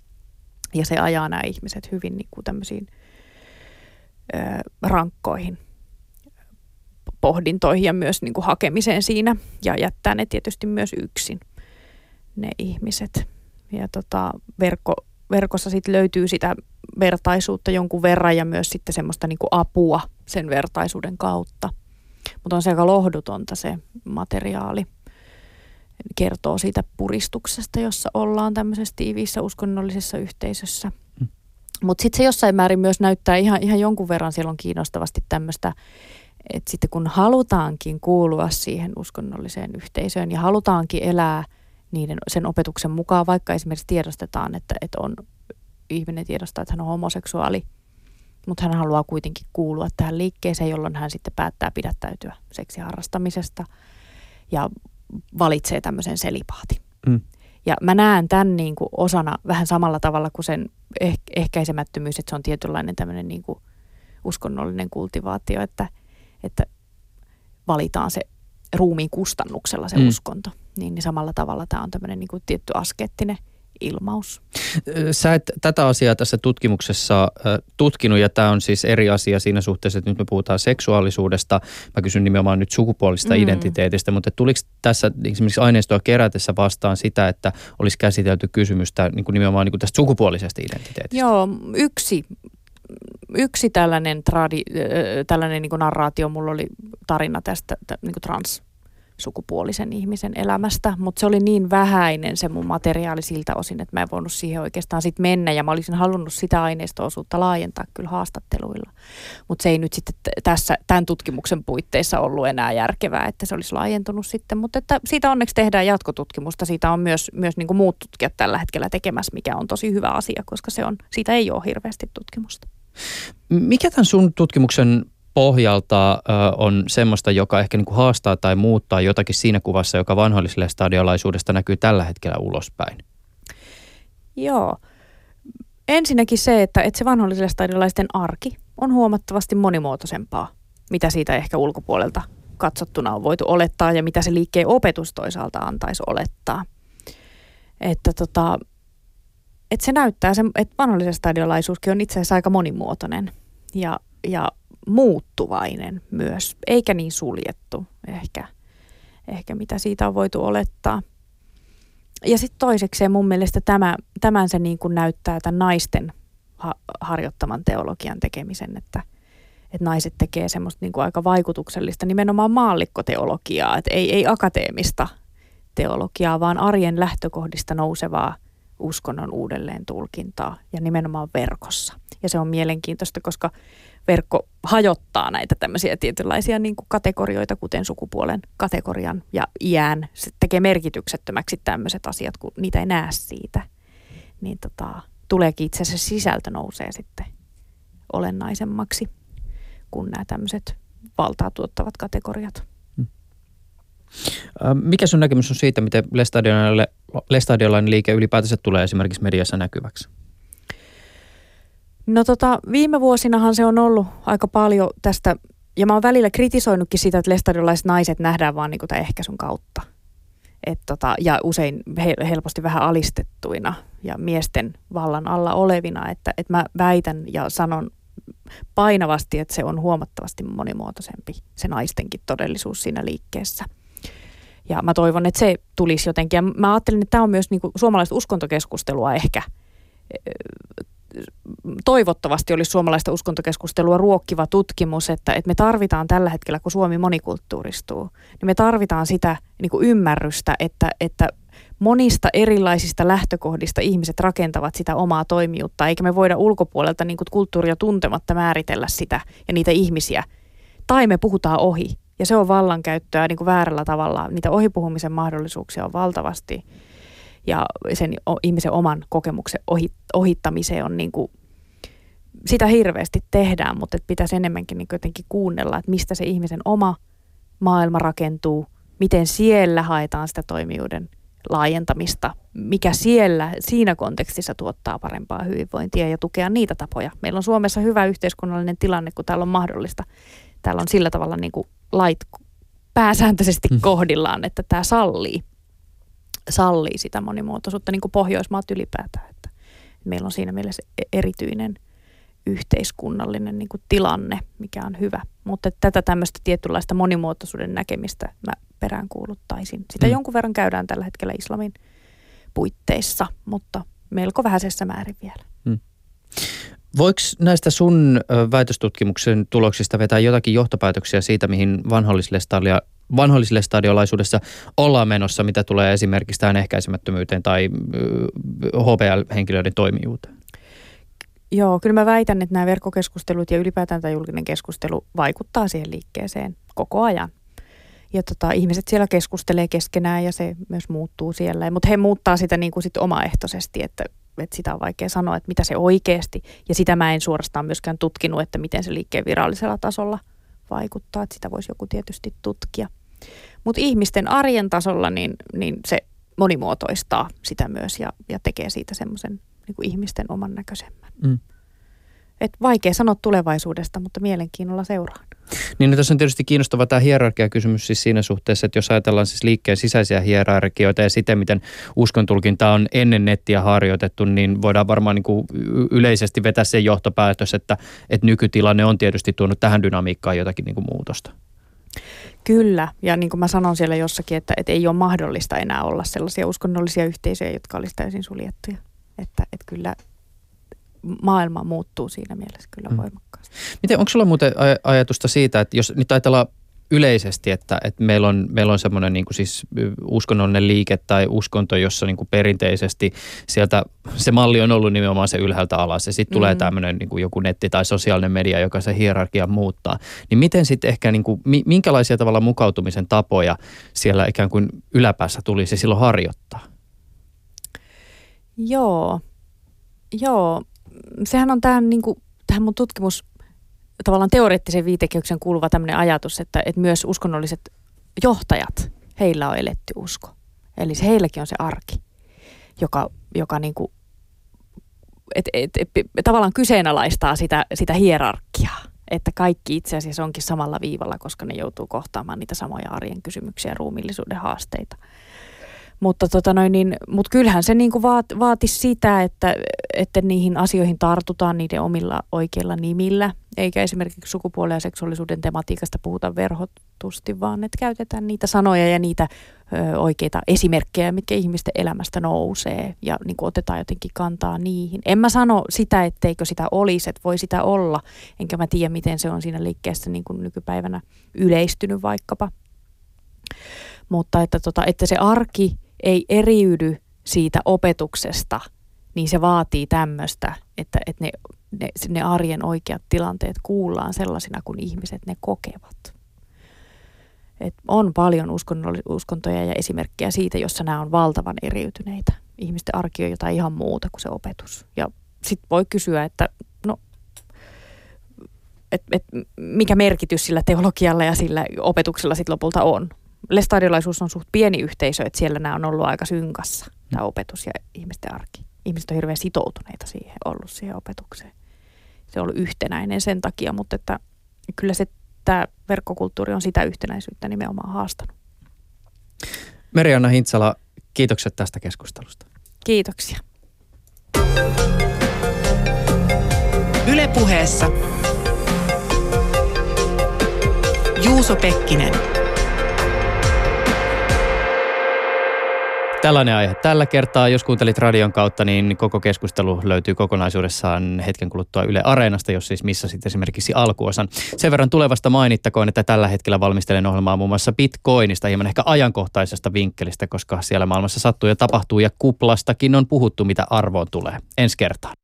Ja se ajaa nämä ihmiset hyvin niin kuin tämmöisiin ö, rankkoihin pohdintoihin ja myös niin kuin hakemiseen siinä ja jättää ne tietysti myös yksin ne ihmiset. Ja tota, verkko, verkossa sitten löytyy sitä vertaisuutta jonkun verran ja myös sitten semmoista niin apua sen vertaisuuden kautta. Mutta on se aika lohdutonta se materiaali. Kertoo siitä puristuksesta, jossa ollaan tämmöisessä tiiviissä uskonnollisessa yhteisössä. Mm. Mutta sitten se jossain määrin myös näyttää ihan, ihan jonkun verran silloin kiinnostavasti tämmöistä, että sitten kun halutaankin kuulua siihen uskonnolliseen yhteisöön ja halutaankin elää – niiden, sen opetuksen mukaan, vaikka esimerkiksi tiedostetaan, että, että on ihminen tiedostaa, että hän on homoseksuaali, mutta hän haluaa kuitenkin kuulua tähän liikkeeseen, jolloin hän sitten päättää pidättäytyä seksiharrastamisesta ja valitsee tämmöisen selipaatin. Mm. Ja mä näen tämän niin kuin osana vähän samalla tavalla kuin sen eh- ehkäisemättömyys, että se on tietynlainen tämmöinen niin kuin uskonnollinen kultivaatio, että, että valitaan se ruumiin kustannuksella se mm. uskonto. Niin, niin samalla tavalla tämä on tämmöinen niin kuin tietty askeettinen ilmaus. Sä et tätä asiaa tässä tutkimuksessa tutkinut ja tämä on siis eri asia siinä suhteessa, että nyt me puhutaan seksuaalisuudesta. Mä kysyn nimenomaan nyt sukupuolista mm. identiteetistä, mutta tuliko tässä esimerkiksi aineistoa kerätessä vastaan sitä, että olisi käsitelty kysymystä niin kuin nimenomaan niin kuin tästä sukupuolisesta identiteetistä? Joo, yksi yksi tällainen, tradi, tällainen niin narraatio, mulla oli tarina tästä niin trans sukupuolisen ihmisen elämästä, mutta se oli niin vähäinen se mun materiaali siltä osin, että mä en voinut siihen oikeastaan sit mennä ja mä olisin halunnut sitä aineisto-osuutta laajentaa kyllä haastatteluilla. Mutta se ei nyt sitten tässä tämän tutkimuksen puitteissa ollut enää järkevää, että se olisi laajentunut sitten, mutta että siitä onneksi tehdään jatkotutkimusta, siitä on myös, myös niin kuin muut tutkijat tällä hetkellä tekemässä, mikä on tosi hyvä asia, koska se on, siitä ei ole hirveästi tutkimusta. Mikä tämän sun tutkimuksen pohjalta on semmoista, joka ehkä niin kuin haastaa tai muuttaa jotakin siinä kuvassa, joka vanholliselle stadiolaisuudesta näkyy tällä hetkellä ulospäin? Joo. Ensinnäkin se, että, että se vanholliselle stadiolaisten arki on huomattavasti monimuotoisempaa, mitä siitä ehkä ulkopuolelta katsottuna on voitu olettaa ja mitä se liikkeen opetus toisaalta antaisi olettaa. Että tota, että se näyttää, että vanhollisen stadiolaisuuskin on itse asiassa aika monimuotoinen ja, ja muuttuvainen myös, eikä niin suljettu ehkä, ehkä mitä siitä on voitu olettaa. Ja sitten toisekseen mun mielestä tämä, tämän se niin kuin näyttää tämän naisten ha- harjoittaman teologian tekemisen, että, että naiset tekee semmoista niin kuin aika vaikutuksellista nimenomaan maallikkoteologiaa, että ei, ei akateemista teologiaa, vaan arjen lähtökohdista nousevaa uskonnon uudelleen tulkintaa ja nimenomaan verkossa. Ja se on mielenkiintoista, koska verkko hajottaa näitä tämmöisiä tietynlaisia niin kuin kategorioita, kuten sukupuolen kategorian ja iän. Se tekee merkityksettömäksi tämmöiset asiat, kun niitä ei näe siitä. Niin tota, tuleekin itse asiassa sisältö nousee sitten olennaisemmaksi kuin nämä tämmöiset valtaa tuottavat kategoriat. Hmm. Mikä sun näkemys on siitä, miten Lestadiolainen liike ylipäätänsä tulee esimerkiksi mediassa näkyväksi? No tota, viime vuosinahan se on ollut aika paljon tästä, ja mä oon välillä kritisoinutkin sitä, että lestadiolaiset naiset nähdään vaan niinku tämän ehkäisyn kautta. Et tota, ja usein he, helposti vähän alistettuina ja miesten vallan alla olevina. Että, että mä väitän ja sanon painavasti, että se on huomattavasti monimuotoisempi se naistenkin todellisuus siinä liikkeessä. Ja mä toivon, että se tulisi jotenkin. Ja mä ajattelin, että tämä on myös niin kuin suomalaista uskontokeskustelua ehkä toivottavasti olisi suomalaista uskontokeskustelua ruokkiva tutkimus, että, että me tarvitaan tällä hetkellä, kun Suomi monikulttuuristuu, niin me tarvitaan sitä niin kuin ymmärrystä, että, että monista erilaisista lähtökohdista ihmiset rakentavat sitä omaa toimijuutta, eikä me voida ulkopuolelta niin kuin kulttuuria tuntematta määritellä sitä ja niitä ihmisiä. Tai me puhutaan ohi, ja se on vallankäyttöä niin kuin väärällä tavalla. Niitä ohipuhumisen mahdollisuuksia on valtavasti ja sen ihmisen oman kokemuksen ohittamiseen on niin kuin, sitä hirveästi tehdään, mutta että pitäisi enemmänkin niin jotenkin kuunnella, että mistä se ihmisen oma maailma rakentuu, miten siellä haetaan sitä toimijuuden laajentamista, mikä siellä siinä kontekstissa tuottaa parempaa hyvinvointia ja tukea niitä tapoja. Meillä on Suomessa hyvä yhteiskunnallinen tilanne, kun täällä on mahdollista. Täällä on sillä tavalla niin kuin lait pääsääntöisesti mm. kohdillaan, että tämä sallii sallii sitä monimuotoisuutta, niin kuin Pohjoismaat ylipäätään. Että meillä on siinä mielessä e- erityinen yhteiskunnallinen niin kuin tilanne, mikä on hyvä. Mutta tätä tämmöistä tietynlaista monimuotoisuuden näkemistä mä peräänkuuluttaisin. Sitä mm. jonkun verran käydään tällä hetkellä islamin puitteissa, mutta melko vähäisessä määrin vielä. Mm. Voiko näistä sun väitöstutkimuksen tuloksista vetää jotakin johtopäätöksiä siitä, mihin vanhollislestalia vanholliselle stadiolaisuudessa ollaan menossa, mitä tulee esimerkiksi tähän ehkäisemättömyyteen tai HPL-henkilöiden toimijuuteen? Joo, kyllä mä väitän, että nämä verkkokeskustelut ja ylipäätään tämä julkinen keskustelu vaikuttaa siihen liikkeeseen koko ajan. Ja tota, ihmiset siellä keskustelee keskenään ja se myös muuttuu siellä. Mutta he muuttaa sitä niin kuin sit omaehtoisesti, että, että sitä on vaikea sanoa, että mitä se oikeasti. Ja sitä mä en suorastaan myöskään tutkinut, että miten se liikkeen virallisella tasolla – vaikuttaa, että sitä voisi joku tietysti tutkia. Mutta ihmisten arjen tasolla niin, niin se monimuotoistaa sitä myös ja, ja tekee siitä semmoisen niin ihmisten oman näköisemmän. Mm. Et vaikea sanoa tulevaisuudesta, mutta mielenkiinnolla seuraan. Niin no, tässä on tietysti kiinnostava tämä hierarkiakysymys siis siinä suhteessa, että jos ajatellaan siis liikkeen sisäisiä hierarkioita ja sitä, miten uskontulkinta on ennen nettiä harjoitettu, niin voidaan varmaan niin kuin yleisesti vetää se johtopäätös, että, että nykytilanne on tietysti tuonut tähän dynamiikkaan jotakin niin kuin muutosta. Kyllä, ja niin kuin mä sanon siellä jossakin, että, että ei ole mahdollista enää olla sellaisia uskonnollisia yhteisöjä, jotka olisi täysin suljettuja. Että, että kyllä maailma muuttuu siinä mielessä kyllä Mm. voimakkaasti. Miten, onko sulla muuten aj- ajatusta siitä, että jos nyt ajatellaan yleisesti, että, että meillä on, meillä on semmoinen niin kuin siis uskonnollinen liike tai uskonto, jossa niin kuin perinteisesti sieltä se malli on ollut nimenomaan se ylhäältä alas ja sitten tulee Mm. tämmöinen niin kuin joku netti tai sosiaalinen media, joka se hierarkia muuttaa. Niin miten sitten ehkä, niin kuin, mi- minkälaisia tavalla mukautumisen tapoja siellä ikään kuin yläpäässä tulisi silloin harjoittaa? Joo, joo. Sehän on tähän, niin kuin, tähän mun tutkimus tavallaan teoreettisen viitekehyksen kuuluva tämmöinen ajatus, että, että myös uskonnolliset johtajat, heillä on eletty usko. Eli se heilläkin on se arki, joka, joka niin kuin, et, et, et, tavallaan kyseenalaistaa sitä, sitä hierarkiaa. Että kaikki itse asiassa onkin samalla viivalla, koska ne joutuu kohtaamaan niitä samoja arjen kysymyksiä ja ruumillisuuden haasteita. Mutta tota noin, niin, mut kyllähän se niinku vaat, vaatisi sitä, että, että niihin asioihin tartutaan niiden omilla oikeilla nimillä, eikä esimerkiksi sukupuolen ja seksuaalisuuden tematiikasta puhuta verhotusti, vaan että käytetään niitä sanoja ja niitä ö, oikeita esimerkkejä, mitkä ihmisten elämästä nousee ja niin kuin otetaan jotenkin kantaa niihin. En mä sano sitä, etteikö sitä olisi, että voi sitä olla, enkä mä tiedä, miten se on siinä liikkeessä niin kuin nykypäivänä yleistynyt vaikkapa. Mutta että, tota, että se arki ei eriydy siitä opetuksesta, niin se vaatii tämmöistä, että, että ne, ne, ne arjen oikeat tilanteet kuullaan sellaisina, kuin ihmiset ne kokevat. Et on paljon uskontoja ja esimerkkejä siitä, jossa nämä on valtavan eriytyneitä. Ihmisten arki on jotain ihan muuta kuin se opetus. Ja sitten voi kysyä, että no, et, et, mikä merkitys sillä teologialla ja sillä opetuksella sitten lopulta on. Lestadiolaisuus on suht pieni yhteisö, että siellä nämä on ollut aika synkassa, tämä opetus ja ihmisten arki. Ihmiset on hirveän sitoutuneita siihen, ollut siihen opetukseen. Se on ollut yhtenäinen sen takia, mutta että kyllä se tämä verkkokulttuuri on sitä yhtenäisyyttä nimenomaan haastanut. Merianna Hintsala, kiitokset tästä keskustelusta. Kiitoksia. Ylepuheessa Juuso Pekkinen. Tällainen aihe tällä kertaa. Jos kuuntelit radion kautta, niin koko keskustelu löytyy kokonaisuudessaan hetken kuluttua Yle Areenasta, jos siis missasit esimerkiksi alkuosan. Sen verran tulevasta mainittakoon, että tällä hetkellä valmistelen ohjelmaa muun muassa Bitcoinista, hieman ehkä ajankohtaisesta vinkkelistä, koska siellä maailmassa sattuu ja tapahtuu ja kuplastakin on puhuttu, mitä arvoon tulee. Ensi kertaan.